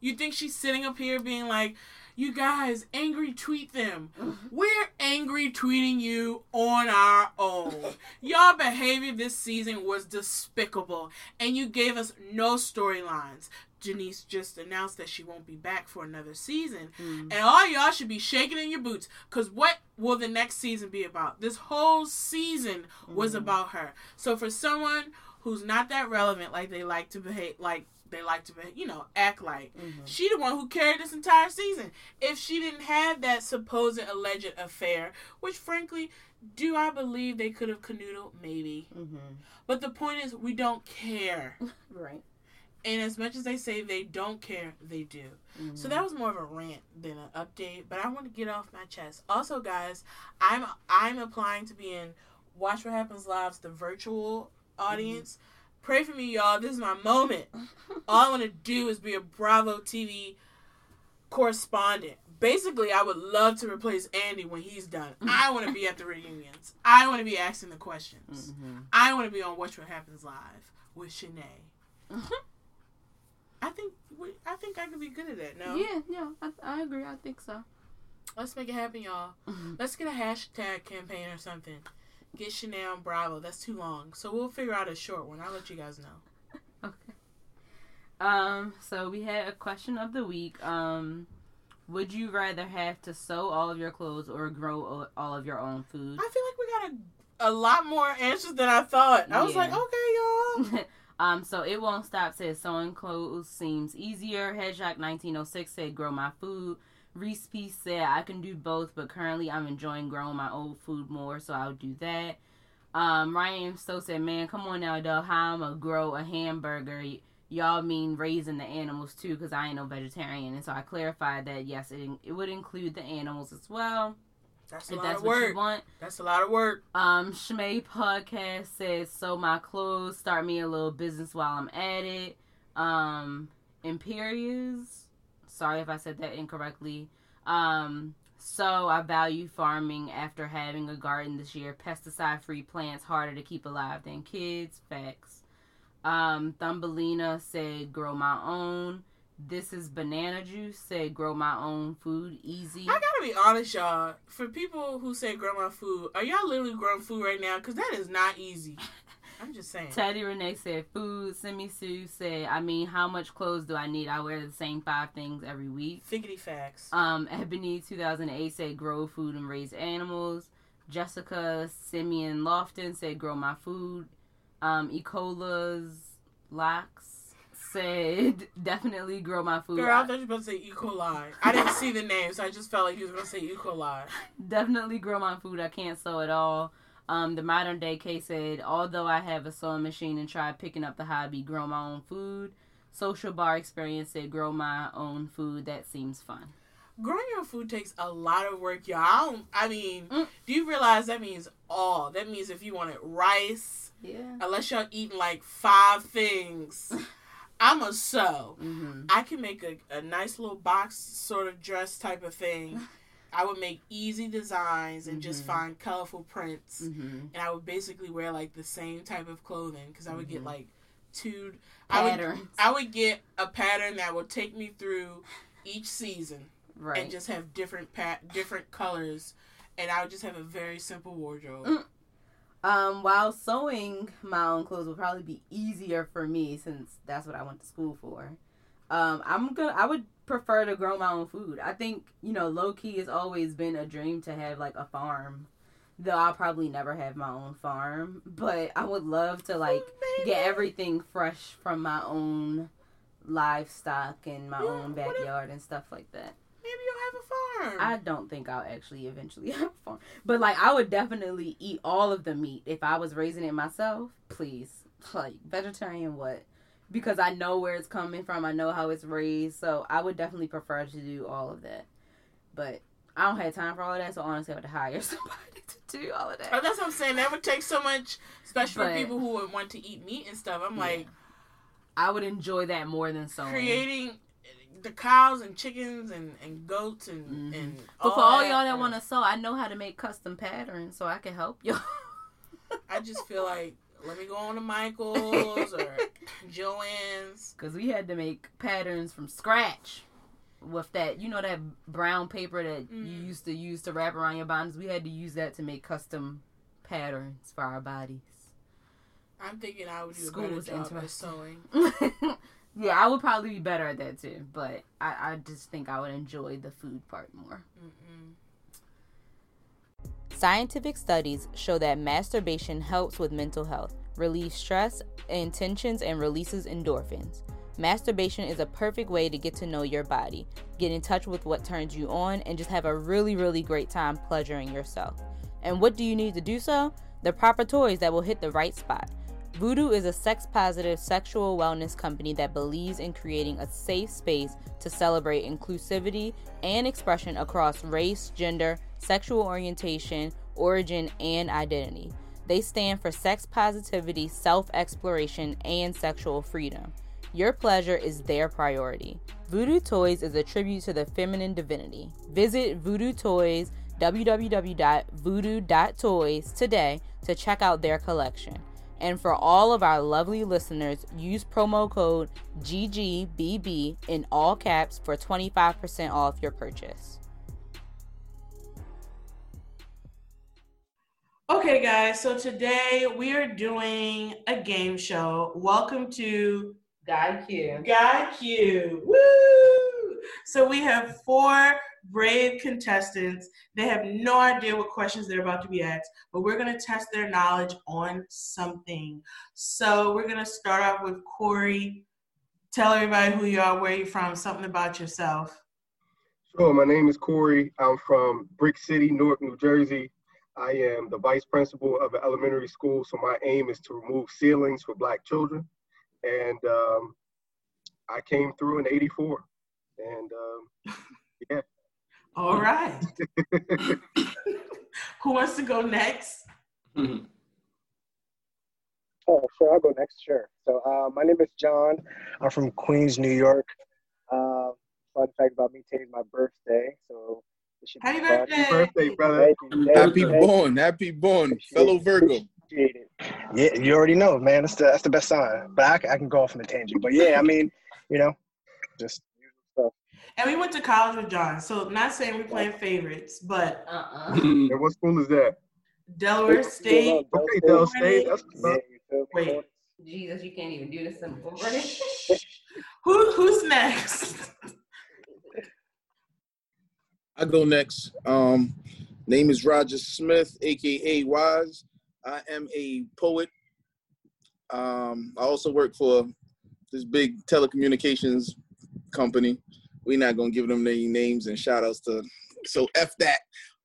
You think she's sitting up here being like, you guys, angry tweet them. We're angry tweeting you on our own. Your behavior this season was despicable, and you gave us no storylines. Janice just announced that she won't be back for another season, Mm. and all y'all should be shaking in your boots. Cause what will the next season be about? This whole season was Mhm. about her. So for someone who's not that relevant, like they like to behave, like they like to, behave, you know, act like. Mhm. She the one who carried this entire season. If she didn't have that supposed alleged affair, which frankly, do I believe they could have canoodled? Maybe. Mhm. But the point is, we don't care. Right. And as much as they say they don't care, they do. So Mhm. that was more of a rant than an update, but I want to get off my chest. Also, guys, I'm I'm applying to be in Watch What Happens Live's the virtual audience. Pray for me, y'all. This is my moment. All I want to do is be a Bravo TV correspondent. Basically, I would love to replace Andy when he's done. I want to be at the reunions. I want to be asking the questions. Mhm. I want to be on Watch What Happens Live with Shanae. I think we, I think I could be good at that. No, Yeah, yeah, I, I agree. I think so. let's make it happen, y'all. Let's get a hashtag campaign or something. Get Chanel on Bravo. That's too long, so we'll figure out a short one. I'll let you guys know. Okay. Um, so we had a question of the week. Um, would you rather have to sew all of your clothes or grow all of your own food? I feel like we got a, a lot more answers than I thought. I was like, okay, y'all. um, so it won't stop says sewing clothes seems easier. Hedgehog 1906 said grow my food. Reese Peace said I can do both, but currently I'm enjoying growing my old food more, so I'll do that. Um, Ryan Stowe said, "Man, come on now, dog. How I'ma grow a hamburger? Y- y'all mean raising the animals too? Cause I ain't no vegetarian." And so I clarified that yes, it it would include the animals as well, That's a if lot that's of what you work. want. That's a lot of work. Um, Shmay Podcast says, "So my clothes start me a little business while I'm at it." Um, Imperius, sorry if I said that incorrectly. Um, so I value farming after having a garden this year. Pesticide-free plants harder to keep alive than kids. Facts. Um, Thumbelina said, "Grow my own." This is banana juice. Say "Grow my own food, easy." I gotta be honest, y'all. For people who say grow my food, are y'all literally growing food right now? Because that is not easy. I'm just saying. Teddy Renee said food. Simi Sue said, I mean, how much clothes do I need? I wear the same five things every week. Figgity facts. Um, Ebony 2008 said grow food and raise animals. Jessica Simeon Lofton said grow my food. Um, Ecola's Locks said definitely grow my food. Girl, I thought you were about to say E. coli. I didn't see the name, so I just felt like you was gonna say E. coli. definitely grow my food. I can't sew at all. Um, the modern day case said, although I have a sewing machine and tried picking up the hobby, grow my own food. Social bar experience said, grow my own food. That seems fun. Growing your own food takes a lot of work, y'all. I, don't, I mean, Mm. do you realize that means all? That means if you wanted rice, Yeah. unless y'all eating like five things, I'm a sew. Mm-hmm. I can make a, a nice little box sort of dress type of thing. I would make easy designs and just Mhm. find colorful prints. Mm-hmm. And I would basically wear like the same type of clothing because I would get Mhm. like two. I would, Patterns. I would get a pattern that would take me through each season Right. and just have different pat different colors, and I would just have a very simple wardrobe. Mm. Um, while sewing my own clothes would probably be easier for me since that's what I went to school for. Um, I'm gonna I would prefer to grow my own food. I think you know, low key has always been a dream to have like a farm. Though I'll probably never have my own farm, but I would love to like get everything fresh from my own livestock and my Yeah, own what if- backyard and stuff like that. Maybe you'll have a farm. I don't think I'll actually eventually have a farm. But like I would definitely eat all of the meat if I was raising it myself. Please. Like vegetarian what? Because I know where it's coming from. I know how it's raised. So I would definitely prefer to do all of that. But I don't have time for all of that, so honestly I would hire somebody to do all of Oh, that. that's what I'm saying. That would take so much, especially But- for people who would want to eat meat and stuff. I'm Yeah. like I would enjoy that more than sewing. creating the cows and chickens and, and goats and Mhm. and. But for all that, y'all that want to sew, I know how to make custom patterns, so I can help y'all. I just feel like let me go on to Michaels or Joann's. Because we had to make patterns from scratch with that, you know, that brown paper that you Mm. used to use to wrap around your bodies. We had to use that to make custom patterns for our bodies. I'm thinking I would do School a better job at sewing. yeah, I would probably be better at that too, but I, I just think I would enjoy the food part more. Mm-mm. Scientific studies show that masturbation helps with mental health, relieves stress and tensions, and releases endorphins. Masturbation is a perfect way to get to know your body, get in touch with what turns you on, and just have a really, really great time pleasuring yourself. And what do you need to do so? The proper toys that will hit the right spot. Voodoo is a sex positive sexual wellness company that believes in creating a safe space to celebrate inclusivity and expression across race, gender, sexual orientation, origin, and identity. They stand for sex positivity, self exploration, and sexual freedom. Your pleasure is their priority. Voodoo Toys is a tribute to the feminine divinity. Visit Voodoo Toys, www.voodoo.toys today to check out their collection. And for all of our lovely listeners, use promo code GGBB in all caps for 25% off your purchase. Okay, guys. So today we are doing a game show. Welcome to Guy Q. Guy Q. Woo! So we have four brave contestants. They have no idea what questions they're about to be asked, but we're going to test their knowledge on something. So we're going to start off with Corey. Tell everybody who you are, where you're from, something about yourself. Sure, my name is Corey. I'm from Brick City, Newark, New Jersey. I am the vice principal of an elementary school, so my aim is to remove ceilings for black children. And um, I came through in 84. And um, All right. who wants to go next? Oh, sure. I'll go next. Sure. So, uh, my name is John. I'm from Queens, New York. Uh, fun fact about me: today's my birthday. So, it should be Happy birthday. happy birthday, brother. Thank you, Happy you, born, happy born, fellow Virgo. Yeah, you already know, man. That's the that's the best sign. But I, can- I can go off on a tangent. But yeah, I mean, you know, just usual And we went to college with John. So not saying we're playing favorites, but Uh-uh. And what school is that? Delaware. State. Okay, Del State. That's what's Yeah, up. you feel me? Wait. Jesus, you can't even do this simple. Who who's next? I go next. Um, name is Roger Smith, aka Wise. I am a poet. Um, I also work for this big telecommunications company. We're not gonna give them any names and shout outs to so F that.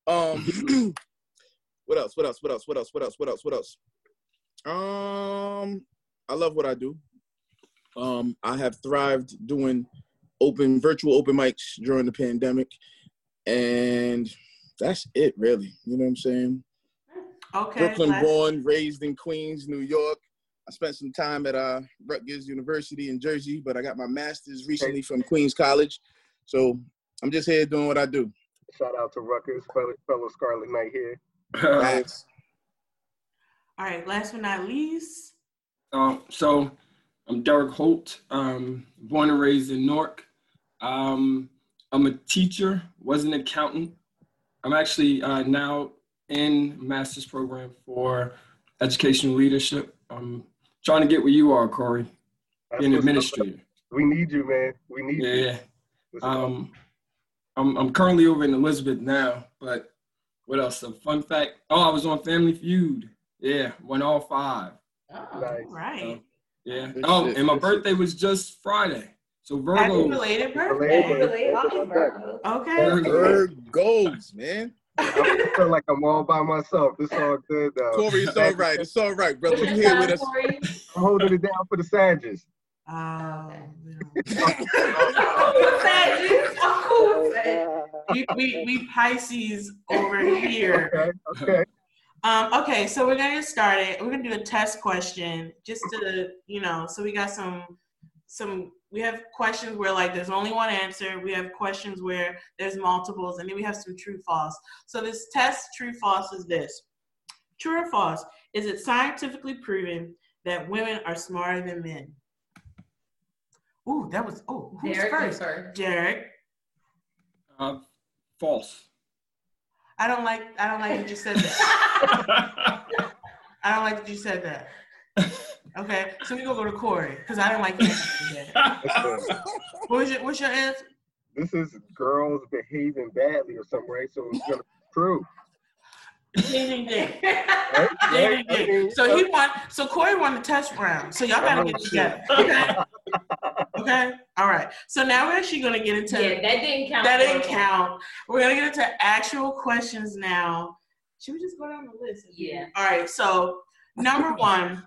Um what else? What else? What else? What else? What else? What else? What else? Um I love what I do. Um I have thrived doing open virtual open mics during the pandemic and that's it really. You know what I'm saying? Okay. Brooklyn born, raised in Queens, New York. I spent some time at uh, Rutgers University in Jersey, but I got my master's recently from Queens College. So I'm just here doing what I do. Shout out to Rutgers, fellow, fellow Scarlet Knight here. Facts. All right. Last but not least. Um, so I'm Derek Holt, um, born and raised in Newark. Um, I'm a teacher, was an accountant. I'm actually uh, now in master's program for educational leadership. I'm trying to get where you are, Corey, That's being an administrator. We need you, man. We need Yeah, you. yeah. What's it called? Um, I'm I'm currently over in Elizabeth now, but what else? A fun fact. Oh, I was on Family Feud. Yeah, won all five. Oh. Nice. Right. Yeah. Good Oh, shit, and my good birthday was just Friday. So Virgo. belated Belated. birthday. Happy Virgo. Okay. Bird goals, man. I feel like I'm all by myself. It's all good though. Corey, it's all right. It's all right, brother. You here with us? I'm holding it down for the Sages. Um, we, we, we Pisces over here. Okay. Okay. Um, okay, so we're gonna get started. We're gonna do a test question just to, you know, so we got some, some. We have questions where like there's only one answer. We have questions where there's multiples, and then we have some true false. So this test, true false, is this: true or false? Is it scientifically proven that women are smarter than men? Ooh, that was. Oh, who's Derek first? first. Derek. Uh, false. I don't like. I don't like that you said that. I don't like that you said that. Okay, so we gonna go to Corey because I don't like your answer today. Listen, What was your What's your answer? this is girls behaving badly or something, right? So it's gonna prove. Ding ding ding. Right? Ding ding ding. So he won. So Corey won the test round. So y'all gotta get it together. Oh, okay. Okay. All right. So now we're actually gonna get into Yeah, that didn't count. that didn't count. We're gonna get into actual questions now. Should we just go down the list? Yeah. All right. So number one,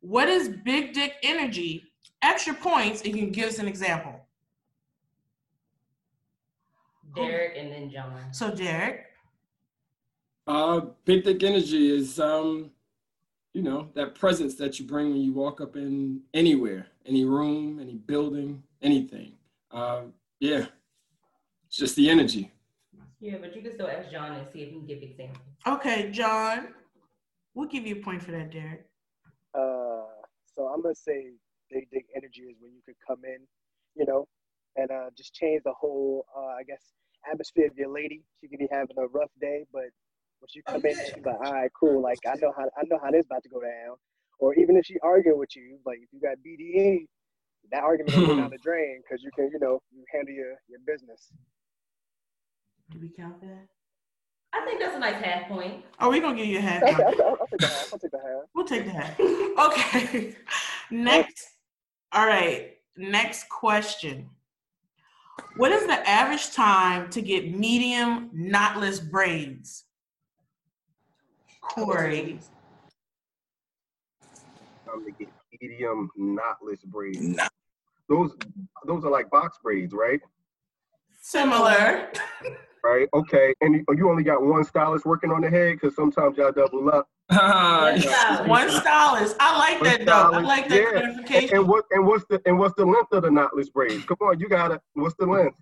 what is big dick energy? Extra points if you can give us an example. Derek and then John. So Derek. Uh, big dick energy is um, you know, that presence that you bring when you walk up in anywhere, any room, any building, anything. Uh, yeah, it's just the energy. Yeah, but you can still ask John and see if he can give examples. Okay, John. We'll give you a point for that, Derek. Uh, so I'm gonna say big dick energy is when you could come in, you know, and uh, just change the whole, uh, I guess, atmosphere of your lady. She could be having a rough day, but once you come in, she's like, all right, cool. Like I know how I know how this about to go down. Or even if she arguing with you, like if you got BDE, that argument will go down the drain because you can, you know, you handle your your business. Do we count that? I think that's a nice half point. Oh, we're gonna give you a half. I'll. I'll, I'll, I'll take the half. I'll take the half. We'll take that. Okay. Next. All right. Next question. What is the average time to get medium knotless braids? Corey. I'm to get medium knotless braids. Nah. Those those are like box braids, right? Similar. Right. Okay. And you- you only got one stylist working on the head because sometimes y'all double up. Uh, Yeah. One stylist. I like One that though. I like that yeah. And, clarification. and what and what's the and what's the length of the knotless braids? Come on, you gotta. What's the length?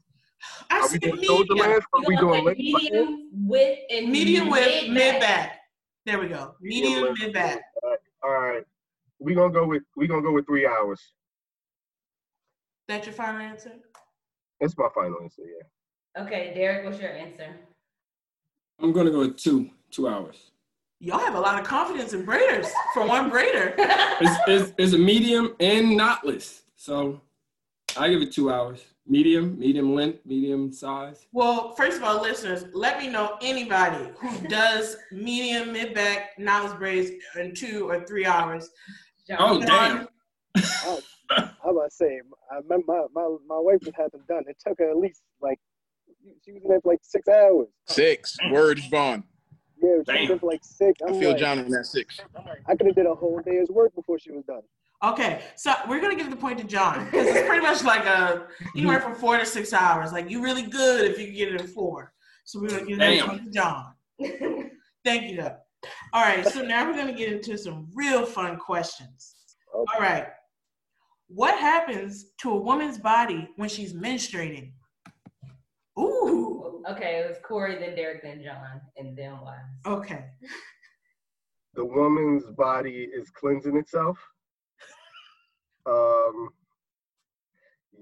I Are we see doing shoulder medium. length? Are we gonna doing say length? medium width and Medium width, mid mid-back. back. There we go. Medium length. mid back. All right. We're gonna go with we gonna go with three hours. That's your final answer? That's my final answer. Yeah. Okay, Derek, what's your answer? I'm gonna go with two, two hours. Y'all have a lot of confidence in braiders for one braider. It's, it's, it's a medium and knotless, so I give it two hours. Medium, medium length, medium size. Well, first of all, listeners, let me know anybody who does medium, mid back, knotless braids in two or three hours. Oh John, damn! I was about to say, I my, my, my wife just had them done. It took her at least like, she was in there for like six hours. Six. Word is bond. Yeah, she was Damn. for like six. I'm I feel like, John on that six. I could have did a whole day's work before she was done. Okay, so we're gonna give the point to John because it's pretty much like a you work from four to six hours. Like you're really good if you can get it in four. So we're gonna give that Damn. point to John. Thank you, though. All right, so now we're gonna get into some real fun questions. Okay. All right, what happens to a woman's body when she's menstruating? Ooh, okay, it was Corey, then Derek, then John, and then Wise. okay. The woman's body is cleansing itself. Um.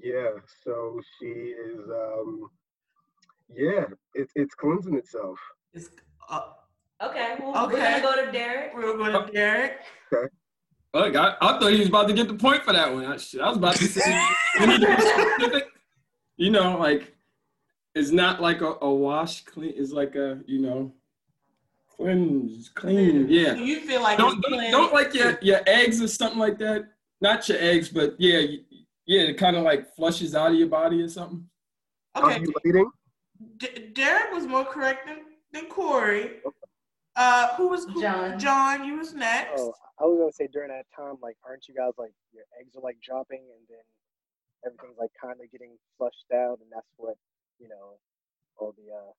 Yeah. So she is. Um. Yeah. It's it's cleansing itself. It's, uh, Okay, well, we're gonna go to Derek. we're going to Derek. Okay. Look, I, I thought he was about to get the point for that one. I, shit, I was about to say. you need to be specific. you know, like it's not like a, a wash clean. It's like a you know, cleanse, clean. Yeah. So you feel like Don't it's don't, don't like your your eggs or something like that. Not your eggs, but yeah, yeah, it kind of like flushes out of your body or something. Okay, Ovulating? D- Derek was more correct than, than Corey. Uh, who was who, John. John, you was next. Oh, I was gonna say during that time, like, aren't you guys like your eggs are like dropping, and then everything's like kind of getting flushed out, and that's what you know, all the uh,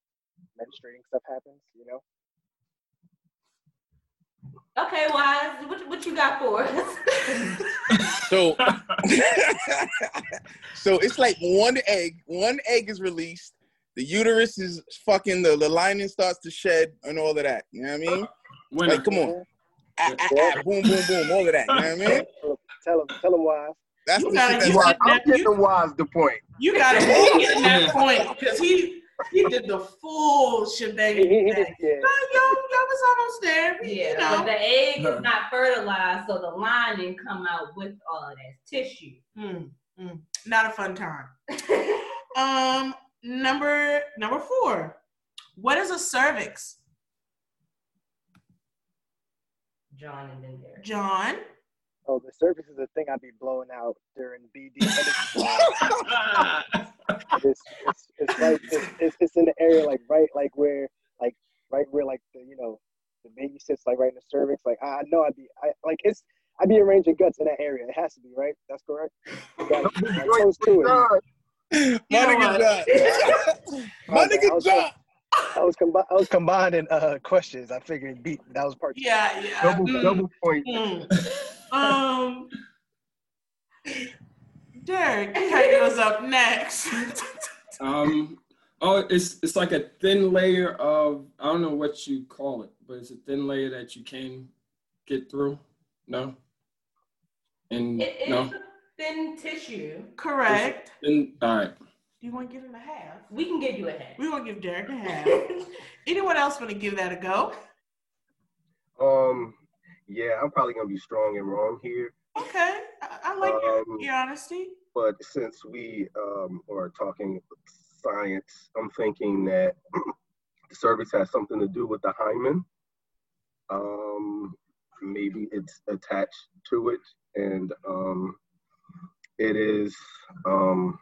menstruating stuff happens. You know. Okay, Wise, what, what you got for us? So, so it's like one egg, one egg is released. The uterus is fucking the, the lining starts to shed and all of that. You know what I mean? When Like, come on. Ah, ah, ah, boom, boom, boom, all of that. You know what I mean? Tell them, tell them why. That's You the gotta shit get that's Wise, I'm you- getting wise the point. You got to get that point because he he did the full shebang. He, he, he thing. just, yeah. No, y'all, y'all was almost there. yeah, you but the egg is not fertilized, so the lining come out with all of that tissue. Mm, mm. Not a fun time. Um, number number four. What is a cervix, John and then there. John? Oh, the cervix is the thing I'd be blowing out during BD. it's, it's, it's right. It's, it's, it's in the area like right like where like right where like the you know the baby sits like right in the cervix. Like I I know I'd be I like it's I'd be arranging guts in that area. It has to be right. That's correct. You. I'm close to it. My nigga John. My My bad. I nigga was, John. I was combi- I was combining uh questions. I figured beat that was part. two. Yeah, yeah. Double, mm, double point. mm. Um, Derek, okay, goes up next. Um, oh, it's it's like a thin layer of I don't know what you call it, but it's a thin layer that you can get through. No. And It is no. thin tissue. Correct. Then all right. Do you want to give him a half? We can give you a half. We want to give Derek a half. Anyone else want to give that a go? Um, yeah, I'm probably gonna be strong and wrong here. Okay, I, like your, Um, your honesty. but since we um, are talking science, I'm thinking that the cervix has something to do with the hymen. Um, maybe it's attached to it, and um, it is. Um,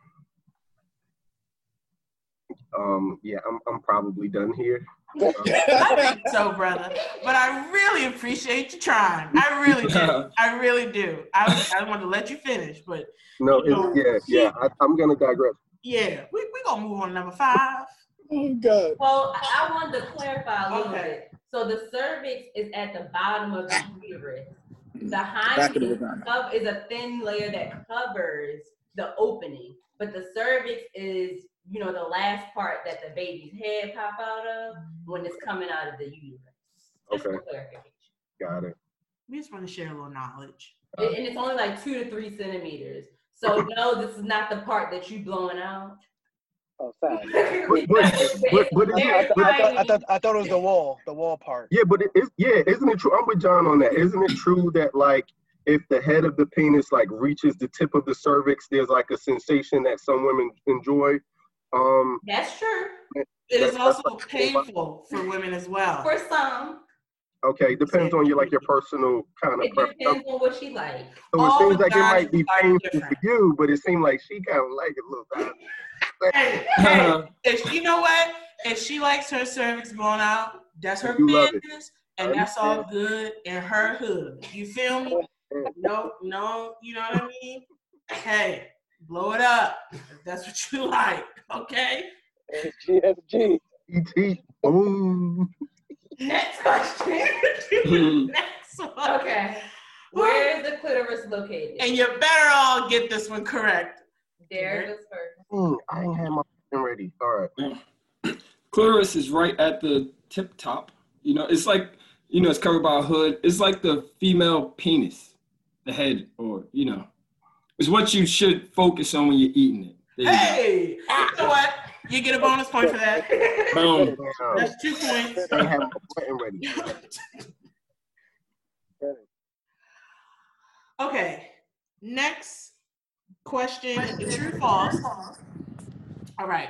um, yeah, I'm, I'm probably done here. I think so, brother. But I really appreciate you trying. I really do. I really do. I, I want to let you finish, but No, it's, yeah, yeah. I, I'm gonna digress. yeah, we we gonna move on to number five. Oh God. Well, I I wanted to clarify a little Okay. bit. So the cervix is at the bottom of the uterus. The Back hymen is a thin layer that covers the opening, but the cervix is, you know, the last part that the baby's head pop out of when it's coming out of the uterus. Just Okay. clarification. Got it. We just want to share a little knowledge. And and it's only like two to three centimeters. So no, this is not the part that you blowing out. Oh, sorry. But- but- but I, Very I, thought, I, thought, I thought it was the wall, the wall part. Yeah, but it is yeah, isn't it true? I'm with John on that. Isn't it true that like if the head of the penis like reaches the tip of the cervix, there's like a sensation that some women enjoy. Um, That's true. It is also painful for women as well. For some, okay, depends on your like your personal kind of it preference. depends on what she likes. So it seems like it might be painful different. for you, but it seemed like she kind of like it a little bit. Hey, hey, if you know what, if she likes her cervix blown out, that's her You love it. business, and that's all good in her hood. You feel me? No, no, you know what I mean? Hey, blow it up. If that's what you like, okay? GSG. Et boom. Next question. Next one. okay. Where is the clitoris located? And you better all get this one correct. There it is first. Mm, I ain't had my f***ing ready. All right. Clitoris is right at the tip top. You know, it's like you know, it's covered by a hood. It's like the female penis, the head, or you know, it's what you should focus on when you're eating it. There you. Hey, you know what? You get a bonus point for that. Boom. That's two points. I ain't had my ready. Okay. Next question is true false. All right.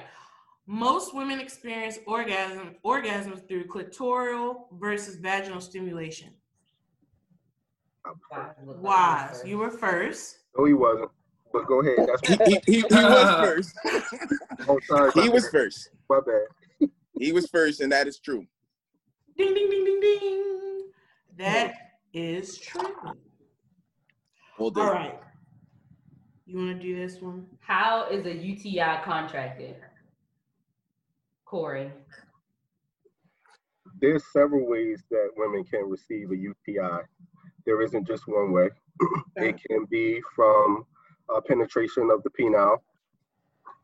Most women experience orgasm orgasms through clitoral versus vaginal stimulation. Wise, you were first. No, he wasn't. But go ahead. That's He, he, he, he was first. oh, sorry. He was bad. first. My bad. He was first, and that is true. Ding ding ding ding ding. That is true. All day. All right. You want to do this one? How is a UTI contracted? Corey. There's several ways that women can receive a UTI. There isn't just one way. It can be from uh, penetration of the penile.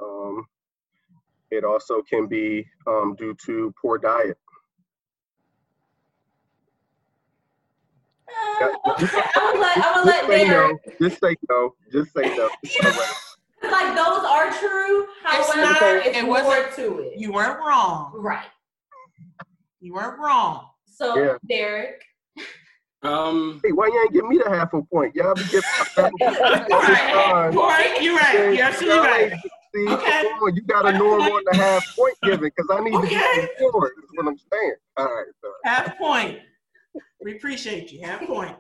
Um, it also can be um, due to poor diet. Uh, okay, I'm gonna let, I'm gonna Just let say no. Derek. Just say no. Just say no. Like those are true. It's However, not- it's it more wasn't- to it. You weren't wrong. right. You weren't wrong. So Yeah. Derek, Um, Hey, why you ain't give me the half a point? Y'all be giving half a point all the you're right. You're absolutely right. See, Okay. on, you got to know I'm on the half point giving because I need to Okay. get forward. Is what I'm saying. All right, so Half point. We appreciate you. Half point.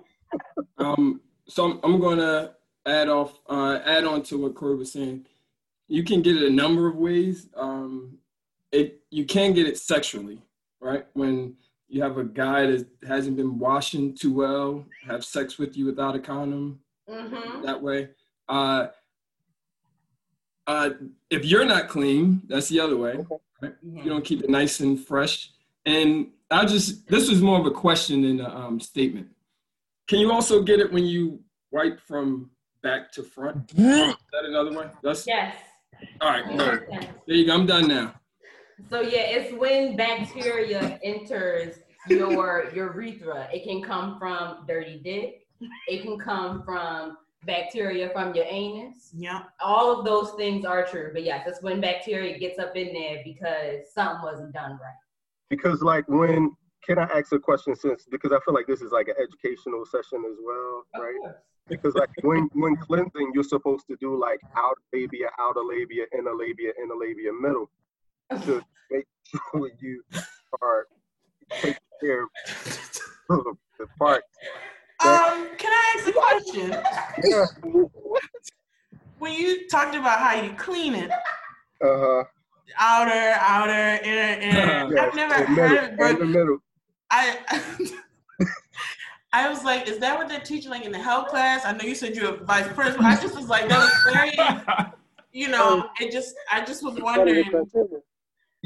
um, so I'm, I'm gonna add off, uh, add on to what Corey was saying. You can get it a number of ways. Um, it you can get it sexually, right? When you have a guy that hasn't been washing too well, have sex with you without a condom, mm-hmm. that way. Uh, uh, if you're not clean, that's the other way. Right? You don't keep it nice and fresh. And I just this was more of a question than a um, statement. Can you also get it when you wipe from back to front? Is that another one That's yes. all right. yes, good. yes. There you go. I'm done now. So yeah, it's when bacteria enters your urethra. It can come from dirty dick. It can come from bacteria from your anus. Yeah. All of those things are true. But yes, it's when bacteria gets up in there because something wasn't done right. because like when can I ask a question since because I feel like this is like an educational session as well, right? course. Because like when when cleansing, you're supposed to do like outer labia, outer labia, inner labia, inner labia, middle to make sure you are taking care of the part. Um, can I ask a question? Yeah. When you talked about how you clean it, Uh huh. outer, outer, inner, inner, Yes. I've never in, heard middle, it, in the middle. I I was like, is that what they're teaching like in the health class? I know you said you're a vice principal. I just was like, that was very, you know, it just I just was wondering.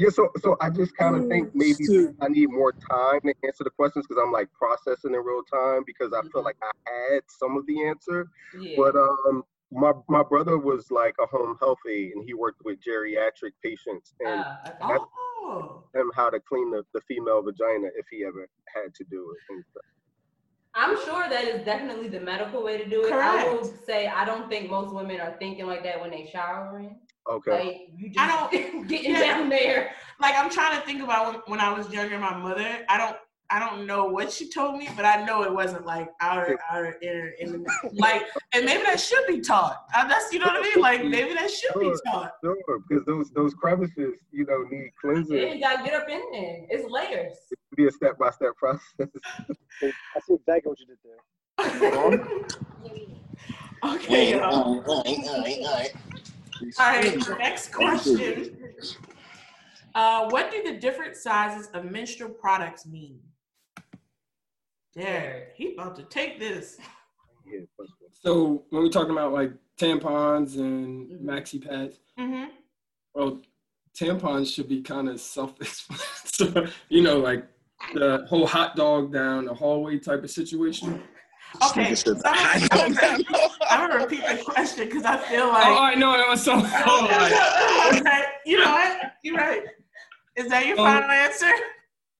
Yeah, so so I just kind of think maybe shoot. I need more time to answer the questions because I'm like processing in real time because I feel like I had some of the answer. Yeah. But um, my my brother was like a home health aide and he worked with geriatric patients and okay. that's- Oh, him how to clean the, the female vagina if he ever had to do it. And stuff. I'm sure that is definitely the medical way to do it. Correct. I will say I don't think most women are thinking like that when they showering. Okay. Like you I just getting yeah. down there. like I'm trying to think about when, when I was younger. My mother, I don't. I don't know what she told me, but I know it wasn't like outer, outer, inner, inner. Like, and maybe that should be taught. That's you know what I mean. Like, maybe that should be taught. Sure, because those those crevices, you know, need Yeah, cleansing. you gotta get up in there. It's layers. It could be a step by step process. I see exactly what you did there. okay. y'all. all right, all right, all right, all right. All right, next question. Uh, what do the different sizes of menstrual products mean? There, he about to take this. Yeah, first one. So when we're talking about like tampons and Mhm. maxi pads, Mm-hmm. well, tampons should be kind of self-explanatory. you know, like the whole hot dog down the hallway type of situation. Okay, so I'm, I'm, gonna, I'm gonna repeat the question because I feel like. Oh. I know it was so. Oh, okay, you know what? You're right. Is that your Um, final answer?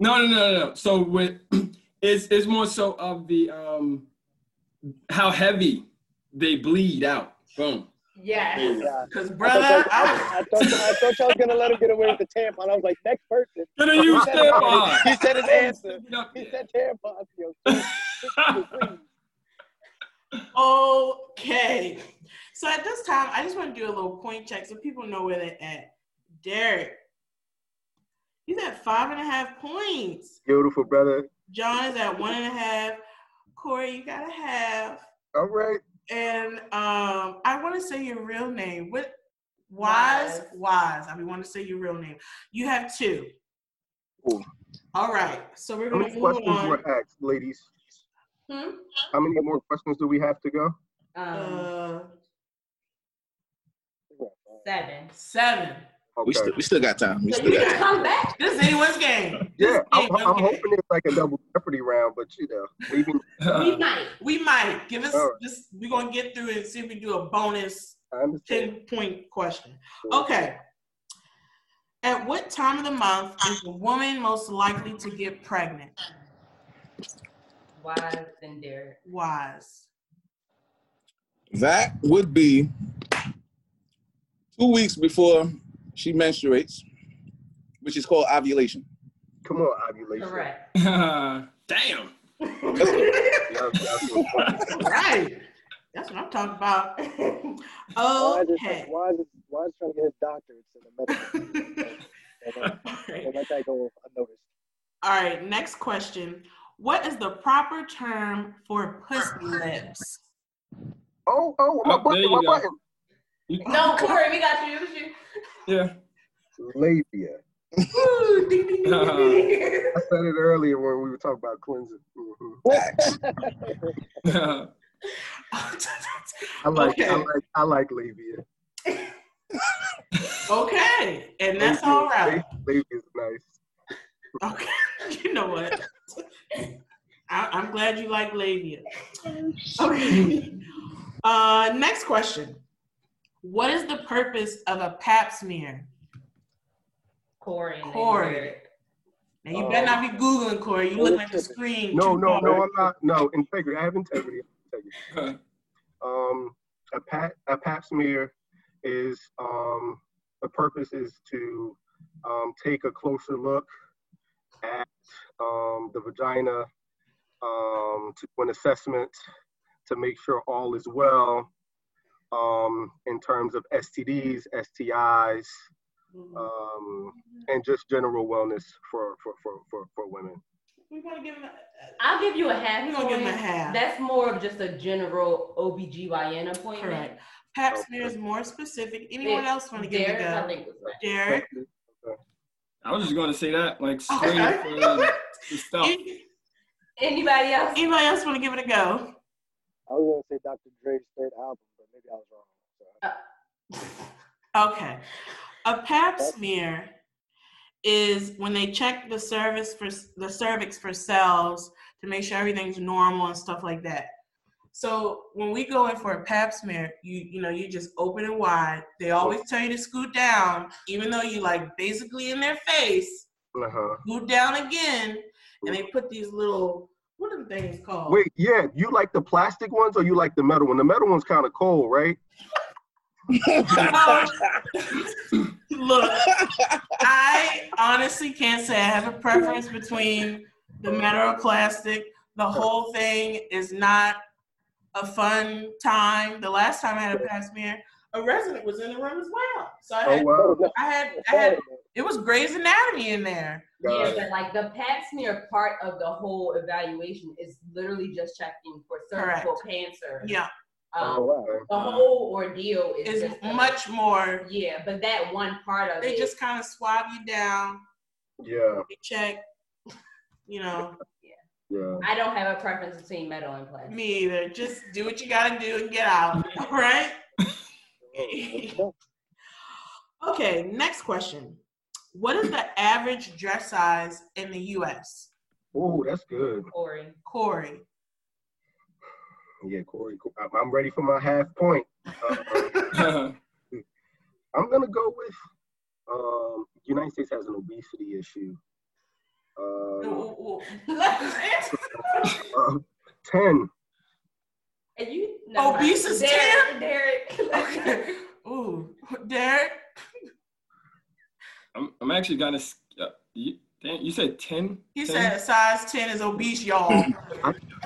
No, no, no, no. So with it's it's more so of the um how heavy they bleed out. Boom. Yes. Yeah. Because I brother, thought, I, I, I, thought, I thought y'all was gonna let him get away with the tampon. I was like, next person. Gonna use He said tampon. He said his answer. He said tampon. Yo, please. Okay. So at this time, I just want to do a little point check so people know where they're at. Derek. He's at five and a half points. Beautiful, brother. John is at one and a half. Corey, you got a half. All right. And um, I want to say your real name. What? Wise, wise. I mean, want to say your real name. You have two. Ooh. All right. So we're gonna many move questions on. were asked, ladies? Hmm? How many more questions do we have to go? Um, Uh, seven. seven. Okay. We still we still got time. We So still you got can time. come back. This is anyone's game. Yeah, is I'm, anyone's I'm game. hoping it's like a double jeopardy round, but you know, maybe We might. We might give us All right. this. We're gonna get through it and see if we do a bonus I understand. ten point question. Okay. At what time of the month is a woman most likely to get pregnant? Wise and Derek. Wise. That would be two weeks before she menstruates, which is called ovulation. Come on, ovulation. Correct. Damn. Yes, that's right. That's what I'm talking about. Why is, it, okay. why, is it, why is trying to get his doctorates in the medical? and, uh, All right. and let that go unnoticed. All right, next question. What is the proper term for pussy lips? Oh, oh, my Oh, there button, you my go. button. No, Corey, we got you. It you. Yeah. Labia. Ooh, ding, ding, ding, ding, ding. I said it earlier when we were talking about cleansing. Mhm. I like, I like, I like labia. okay, and that's all right. Labia is nice. Okay, you know what? I, I'm glad you like labia. Okay. Uh, next question. What is the purpose of a pap smear? Corey. and Corey. Now you better not be googling Corey. You look at the screen. No, no, no, I'm not. No, integrity. I have integrity. integrity. Um, a pap, a pap smear is um, the purpose is to um, take a closer look at um, the vagina, um, to do an assessment to make sure all is well um, in terms of STDs, STIs, um, and just general wellness for, for, for, for, for women. We want to give him. A, I'll give you a half. We're gonna give him a half. That's more of just a general OBGYN appointment. Correct. Pap smear is more specific. Anyone Yeah. else want to give it Derek, a I go? think was right. Derek. I was just going to say that, like, straight Okay. uh, the stuff. Anybody else? Anybody else want to give it a go? I was gonna say Dr. Dre's third album, but maybe I was wrong. So, Okay. A pap smear is when they check the service for the cervix for cells to make sure everything's normal and stuff like that. So when we go in for a pap smear, you you know you just open it wide. They always tell you to scoot down, even though you like basically in their face. Uh-huh. Scoot down again, and they put these little what are the things called? Wait, yeah, you like the plastic ones or you like the metal one? The metal one's kind of cold, right? Um, look, I honestly can't say I have a preference between the metal or plastic. The whole thing is not a fun time. The last time I had a pap smear, a resident was in the room as well. So I Oh had, wow. I had, I had, it was Grey's Anatomy in there. Yeah, but like the pap smear part of the whole evaluation is literally just checking for cervical cancer. Yeah, Oh, Um, wow. the whole ordeal is it's just a- much more. Yeah, but that one part of They it. They just kind of swab you down, Yeah, they check, you know. yeah. I don't have a preference between metal and plastic. Me either. Just do what you gotta do and get out. All right. Okay, next question. What is the average dress size in the U.S.? Oh, that's good. Corey. Corey. Yeah, Corey. I'm- I'm ready for my half point. Uh, I'm gonna go with um, United States has an obesity issue. Uh, Let's answer. Ten. And you? no, Obese is Derek. Derek. Okay. Ooh, Derek. I'm, I'm actually going to. Uh, you, you said 10? He 10? said size 10 is obese, y'all.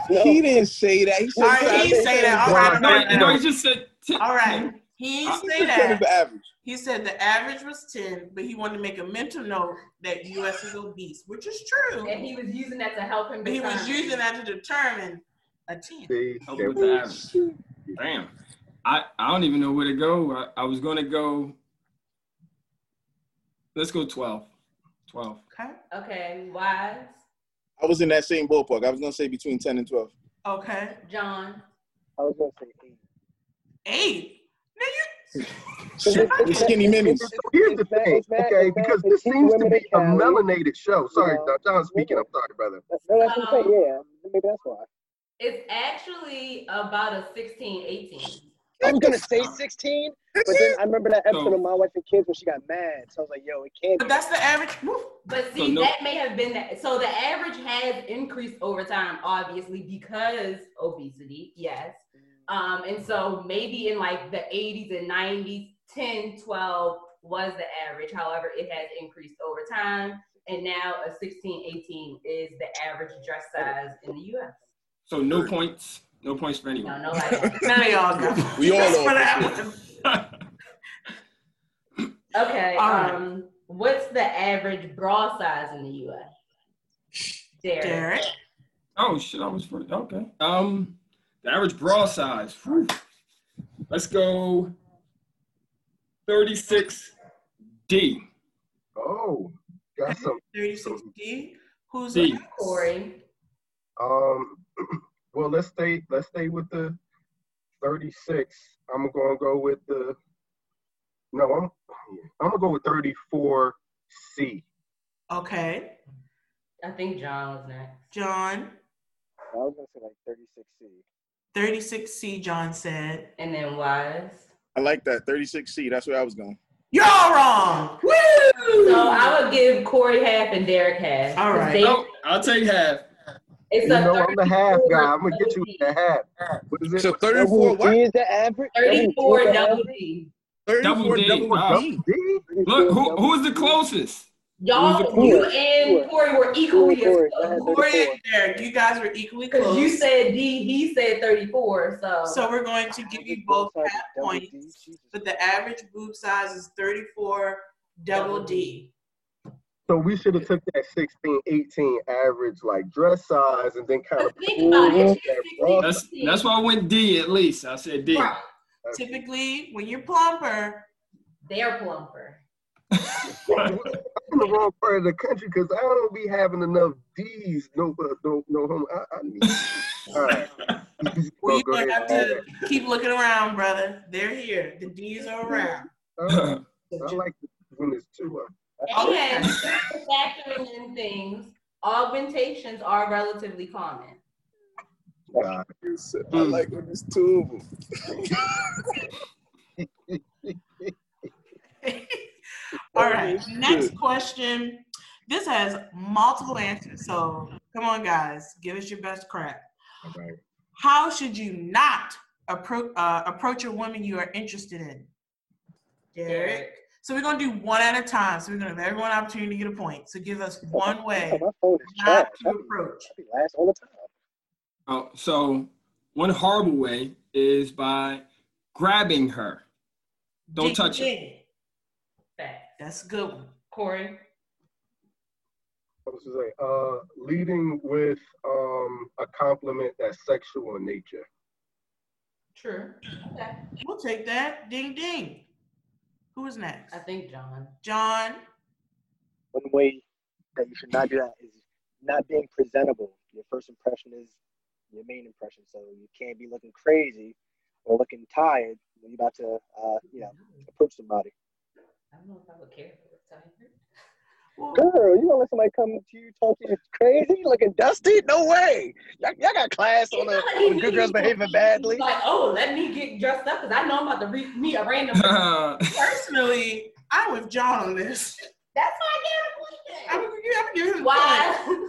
He didn't say that. He said All right, he didn't say that. All right, all No, no, he just said 10. All right. He He didn't said say 10 that. average. He said the average was 10, but he wanted to make a mental note that U.S. is obese, which is true. And he was using that to help him. But he was using that to determine a 10. See, Help with the average. Damn. I, I don't even know where to go. I, I was going to go. Let's go 12. 12. Okay. Okay, wise. I was in that same ballpark. I was gonna say between ten and twelve. Okay. John. I was gonna say eight. Eight. Now you. The skinny minis. So here's the thing, okay, because this seems to be a melanated show. Sorry, Yeah. John speaking. I'm sorry, brother. No, that's what I'm saying. Yeah, maybe that's why. It's actually about a 16, 18. I was gonna say 16, but then I remember that episode So- of My Wife and Kids when she got mad. So I was like, yo, it can't But that's the average. Woo. But So see, no- that may have been that. So the average has increased over time, obviously, because obesity, yes. Mm. Um, and so maybe in like the 80s and 90s, 10, 12 was the average. However, it has increased over time. And now a 16, 18 is the average dress size in the US. So no points. No points for No, anyone. no, no, like, None of y'all got. We all know. are. what happened. okay. All right. Um, what's the average bra size in the US? Derek. Derek. oh shit, I was first. Okay. Um, the average bra size. Whew. Let's go 36D. Oh, got some. 36D. Who's D. next? Corey. Um, well, let's stay. Let's stay with the 36. I'm gonna go with the. No, I'm. I'm gonna go with 34C. Okay. I think John was next. John. I was gonna say like 36C. 36C, John said. And then Wise. I like that. 36C. That's where I was going. Y'all wrong. Woo! So I would give Corey half and Derek half. All right. they- No, I'll take half. it's You a know, I'm the half guy. I'm gonna get you with the half. What is it? So 34 what? D is the average. Double D 34 the double average? D. 34 Double D. Wow. D. D? Look, who who is the closest? Y'all, you and Corey were equally Corey, as Corey, go ahead. close. Corey and Derek, you guys were equally Because close. you said D, he said 34. So, so we're going to give you both half points, but the average boob size is 34 double D. So we should have took that 16, 18 average like dress size and then kind of think about it. That's that's why I went D at least. I said D. Right. Typically, when you're plumper, They're plumper. I'm in the wrong part of the country because I don't be having enough D's. No, uh, no, no. home. I, I need. All right. well, you're go going to ahead. have to keep looking around, brother. They're here. The D's are around. All right. I like this when it's two up. And factoring in things, augmentations are relatively common. God. I like when it's two of them. All right. Next question. This has multiple answers. So come on, guys. Give us your best crack. All right. How should you not approach uh, approach a woman you are interested in? Derek. So we're gonna do one at a time. So we're gonna give everyone an opportunity to get a point. So give us one way My phone is trash. not to approach. Be last all the time. Oh, so one horrible way is by grabbing her. Don't Ding, touch her. ding. Fact. That's a good one. Corey. What was I say? Uh, leading with um a compliment that's sexual in nature. True. Okay. We'll take that. Ding ding. Who is next? I think John. John. One way that you should not do that is not being presentable. Your first impression is your main impression, so you can't be looking crazy or looking tired when you're about to, uh, you know, approach somebody. I don't know if I would care if it was tired. Well, Girl, you gonna let somebody come to you talking crazy, looking dusty? No way. Y'all, y'all got class on the on good girls behaving badly. Like, oh, let me get dressed up because I know I'm about to re- meet a random. Uh, personally, I'm with John on this. That's I'm, my I'm gonna give him a point. Why?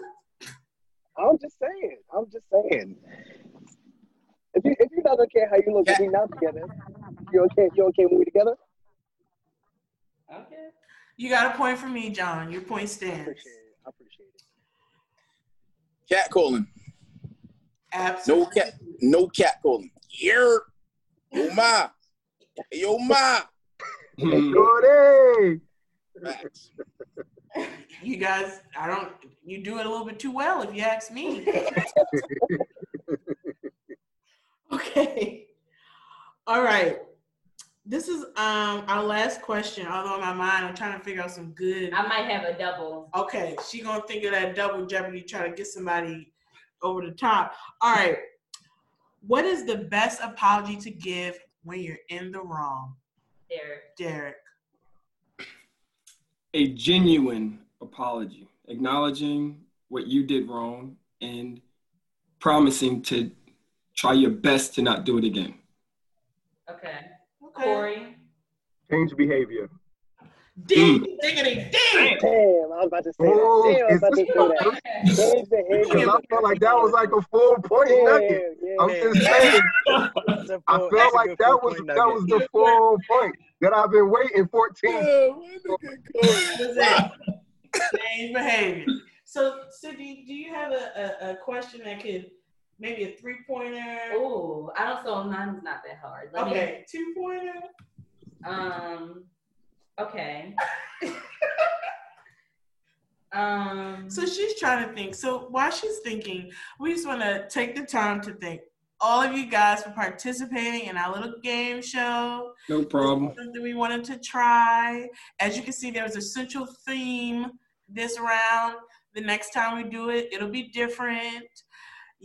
I'm just saying. I'm just saying. If you if you not gonna care how you look when we not together, you okay? You okay when we together? Okay. You got a point for me, John. Your point I stands. appreciate it. I appreciate it. Cat calling. Absolutely. No cat. No cat calling. Here. Yo ma. Hey, Yo ma. Facts. You guys, I don't. You do it a little bit too well, if you ask me. Okay. All right. This is um our last question. Although in my mind, I'm trying to figure out some good. I might have a double. Okay, she gonna think of that double jeopardy, try to get somebody over the top. All right. What is the best apology to give when you're in the wrong, There. Derek? A genuine apology, acknowledging what you did wrong and promising to try your best to not do it again. Okay. Okay. Corey. Change behavior. Ding, diggity, ding. Damn, I was about to say that. Oh, Damn, I was about to say that. Change Because behavior. I felt like that was like a full point nugget. Yeah, I'm yeah. just saying. That's a I felt like that was point that nugget. was the full point that I've been waiting 14. That's it. Change behavior. So, Sydney, do you have a, a, a question that could maybe a three pointer? Oh, I don't. So mine's not that hard. Let Okay, two pointer. Um. Okay. um. So she's trying to think. So while she's thinking, we just want to take the time to thank all of you guys for participating in our little game show. No problem. Something we wanted to try. As you can see, there was a central theme this round. The next time we do it, it'll be different.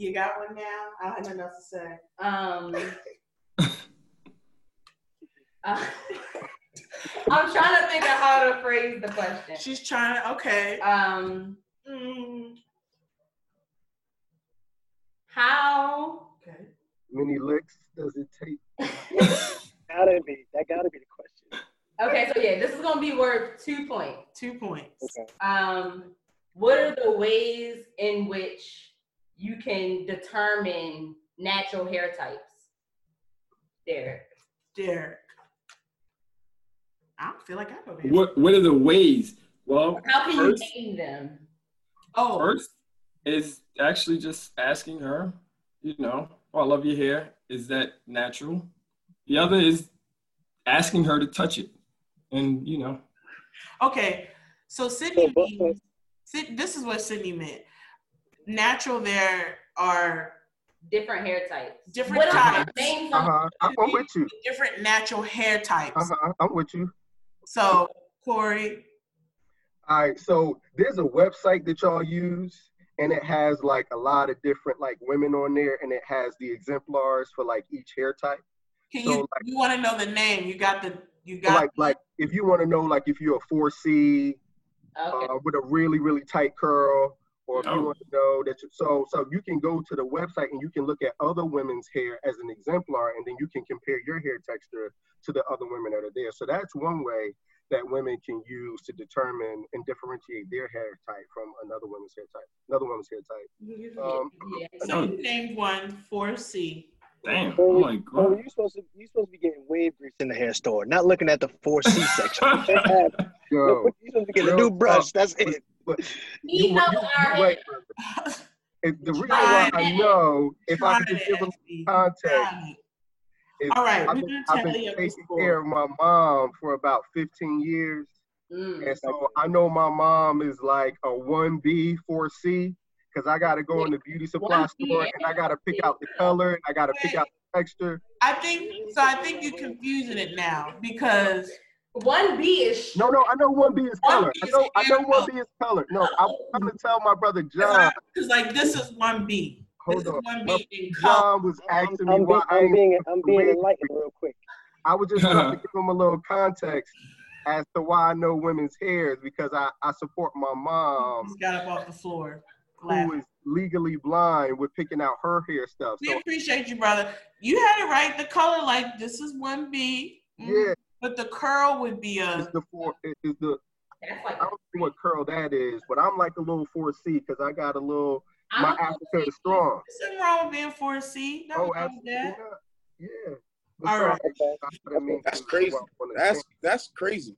You got one now? I have nothing else to say. Um. uh, I'm trying to think of how to phrase the question. She's trying to, okay. Um. Mm, How okay. Many licks does it take? Gotta be. That gotta be the question. Okay, so yeah, this is gonna be worth two points. Two points. Okay. Um, what are the ways in which you can determine natural hair types? There. Derek. I don't feel like I know this. What What are the ways? Well, How can you First- name them? Oh, first is actually just asking her, you know, oh, I love your hair. Is that natural? The other is asking her to touch it, and you know, okay. So Sydney, So, but- means- this is what Sydney meant. Natural, there are Different hair types. Different what are types. Uh-huh. I'm I'm with you. different natural hair types. Uh huh. I'm with you. So Corey, All right. So there's a website that y'all use, and it has like a lot of different like women on there, and it has the exemplars for like each hair type. can So, you like- you want to know the name? You got the you got like like if you want to know like if you're a 4C Okay. uh, with a really really tight curl, or if you Oh. want to know that you, so so you can go to the website and you can look at other women's hair as an exemplar, and then you can compare your hair texture to the other women that are there. So that's one way that women can use to determine and differentiate their hair type from another woman's hair type, another woman's hair type. Um, yeah. so you named one four C. damn, Corey, oh my Corey, god. you supposed to you supposed to be getting wave grease in the hair store, not looking at the four C section. Yo, you supposed to be getting a new brush. talk. That's it. He you- you- you- wait, the reason why I know, if I could just give them context, is All right, I've been, I've been taking care of my mom for about 15 years. Mm. And so I know my mom is like a 1B, 4C, because I got to go in the beauty supply 1B store and I got to pick out the color and I got to pick out the texture. I think so. I think you're confusing it now because One B is No, no, I know 1B is color. 1B I is know, I know 1B is color. No, I'm oh. trying to tell my brother John. because like this is one B. This Hold is on. one My- B in color. John was I'm, asking me I'm, why be, I I'm being I'm being enlightened real quick. I was just trying to give him a little context as to why I know women's hairs because I, I support my mom Just got up off the floor. who laughing. is legally blind with picking out her hair stuff. We So appreciate you, brother. You had it right. The color, like this is one B. Mm. yeah, But the curl would be a. it's the four. It's the That's like I don't know what curl that is, but I'm like a little four C because I got a little. I My don't is strong. There's nothing wrong with being four C. Nothing Oh, wrong absolutely that. not. Yeah. All right. I mean, That's crazy. That's that's crazy.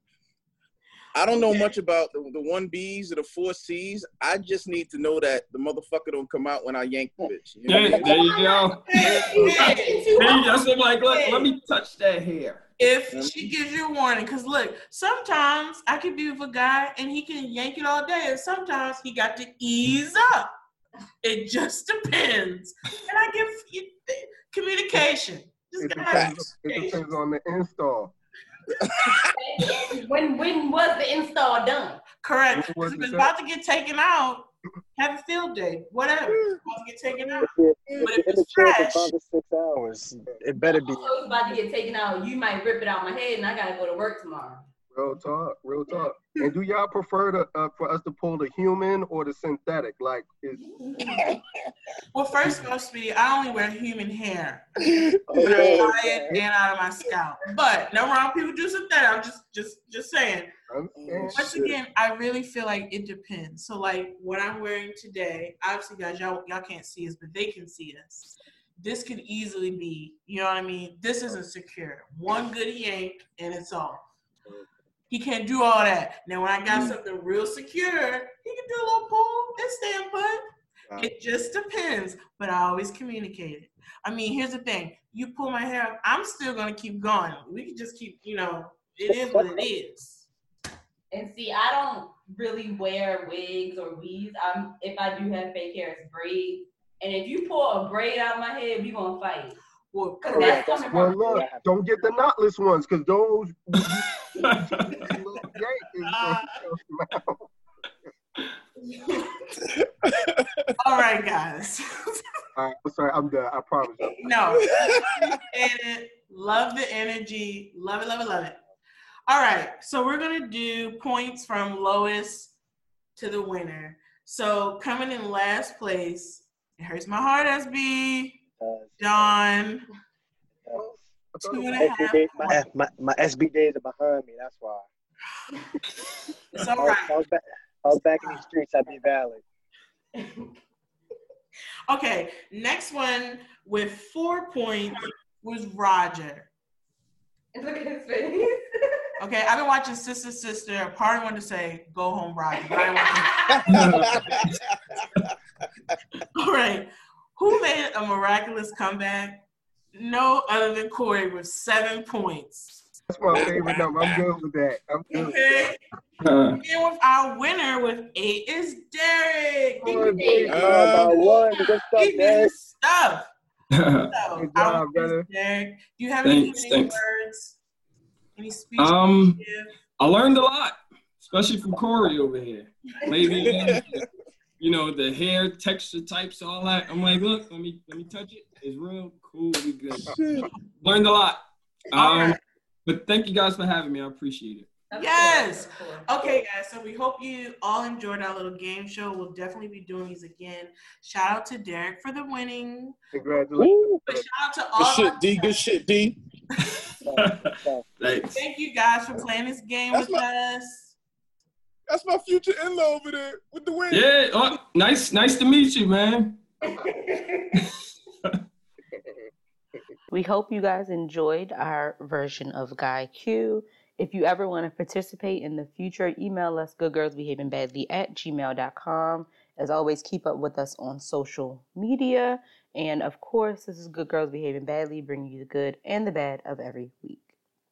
I don't know much about the, the one B's or the four C's. I just need to know that the motherfucker don't come out when I yank the bitch. You know? There, there you go. There you go. So I'm like, look, let me touch that hair. If she gives you a warning, because look, sometimes I could be with a guy and he can yank it all day, and sometimes he got to ease up. It just depends. And I give you communication. Just It depends, it depends on the install. when when was the install done? Correct. What was it it's about to get taken out, have a field day. Whatever. It's about to get taken out. But if in it's chair fresh, for five or six hours, it better be. Also, it's about to get taken out. You might rip it out my head, and I gotta go to work tomorrow. Real talk, real talk. And do y'all prefer to uh, for us to pull the human or the synthetic? Like, is, well, first of all, sweetie, I only wear human hair. Out yeah, of it and out of my scalp. But no wrong people do some that. I'm just just just saying. I understand? Once again, I really feel like it depends. So like what I'm wearing today, obviously guys, y'all y'all can't see us, but they can see us. This could easily be, you know what I mean? This isn't secure. One good yank and it's off. He can't do all that. Now when I got mm. something real secure, he can do a little pull and stand put. It just depends, but I always communicate it. I mean, here's the thing: you pull my hair, up, I'm still gonna keep going. We can just keep, you know, it is what it is. And see, I don't really wear wigs or weaves. I'm if I do have fake hair, it's braids. And if you pull a braid out of my head, we gonna fight. Well, correct. that's coming Well, from look, don't get the knotless ones, cause those little yank is gonna All right, guys. All right, I'm sorry, I'm done. I promise. you. no, appreciate it. Love the energy. Love it, love it, love it. All right, so we're gonna do points from lowest to the winner. So coming in last place, it hurts my heart, SB. Uh, Dawn, I thought two it and was- a SB day, my, my, my SB days are behind me. That's why. It's I was. I was back. I was back in the streets at B Valley. Okay, next one with four points was Roger. Look at his face. Okay, I've been watching Sister Sister. Part of wanted to say, go home, Roger. But I didn't want to- All right. Who made a miraculous comeback? No other than Corey with seven points. That's my favorite number. I'm good with that. I'm good Okay. Uh, And with our winner with eight is Derek. Good, big Uh, Uh, one. Good stuff, He did Derek. stuff. So, Good job, brother. Derek. Do you have any Thanks, concluding thanks. words? Any speech? Um. I learned a lot, especially from Corey over here. Maybe you know the hair texture types, all that. I'm like, look, let me let me touch it. It's real cool. We good. Learned a lot. Um, right. but thank you guys for having me. I appreciate it. Of Yes. course, of. Okay, guys, so we hope you all enjoyed our little game show. We'll definitely be doing these again. Shout out to Derek for the winning. Congratulations. But shout out to all. Good all. shit, D. Good shit, D. Thanks. Thank you guys for playing this game That's with us. That's my future in-law over there with the wing. Yeah. Oh, nice. Nice to meet you, man. We hope you guys enjoyed our version of Guy Q. If you ever want to participate in the future, email us goodgirlsbehavingbadly at gmail.com. As always, keep up with us on social media. And of course, this is Good Girls Behaving Badly, bringing you the good and the bad of every week.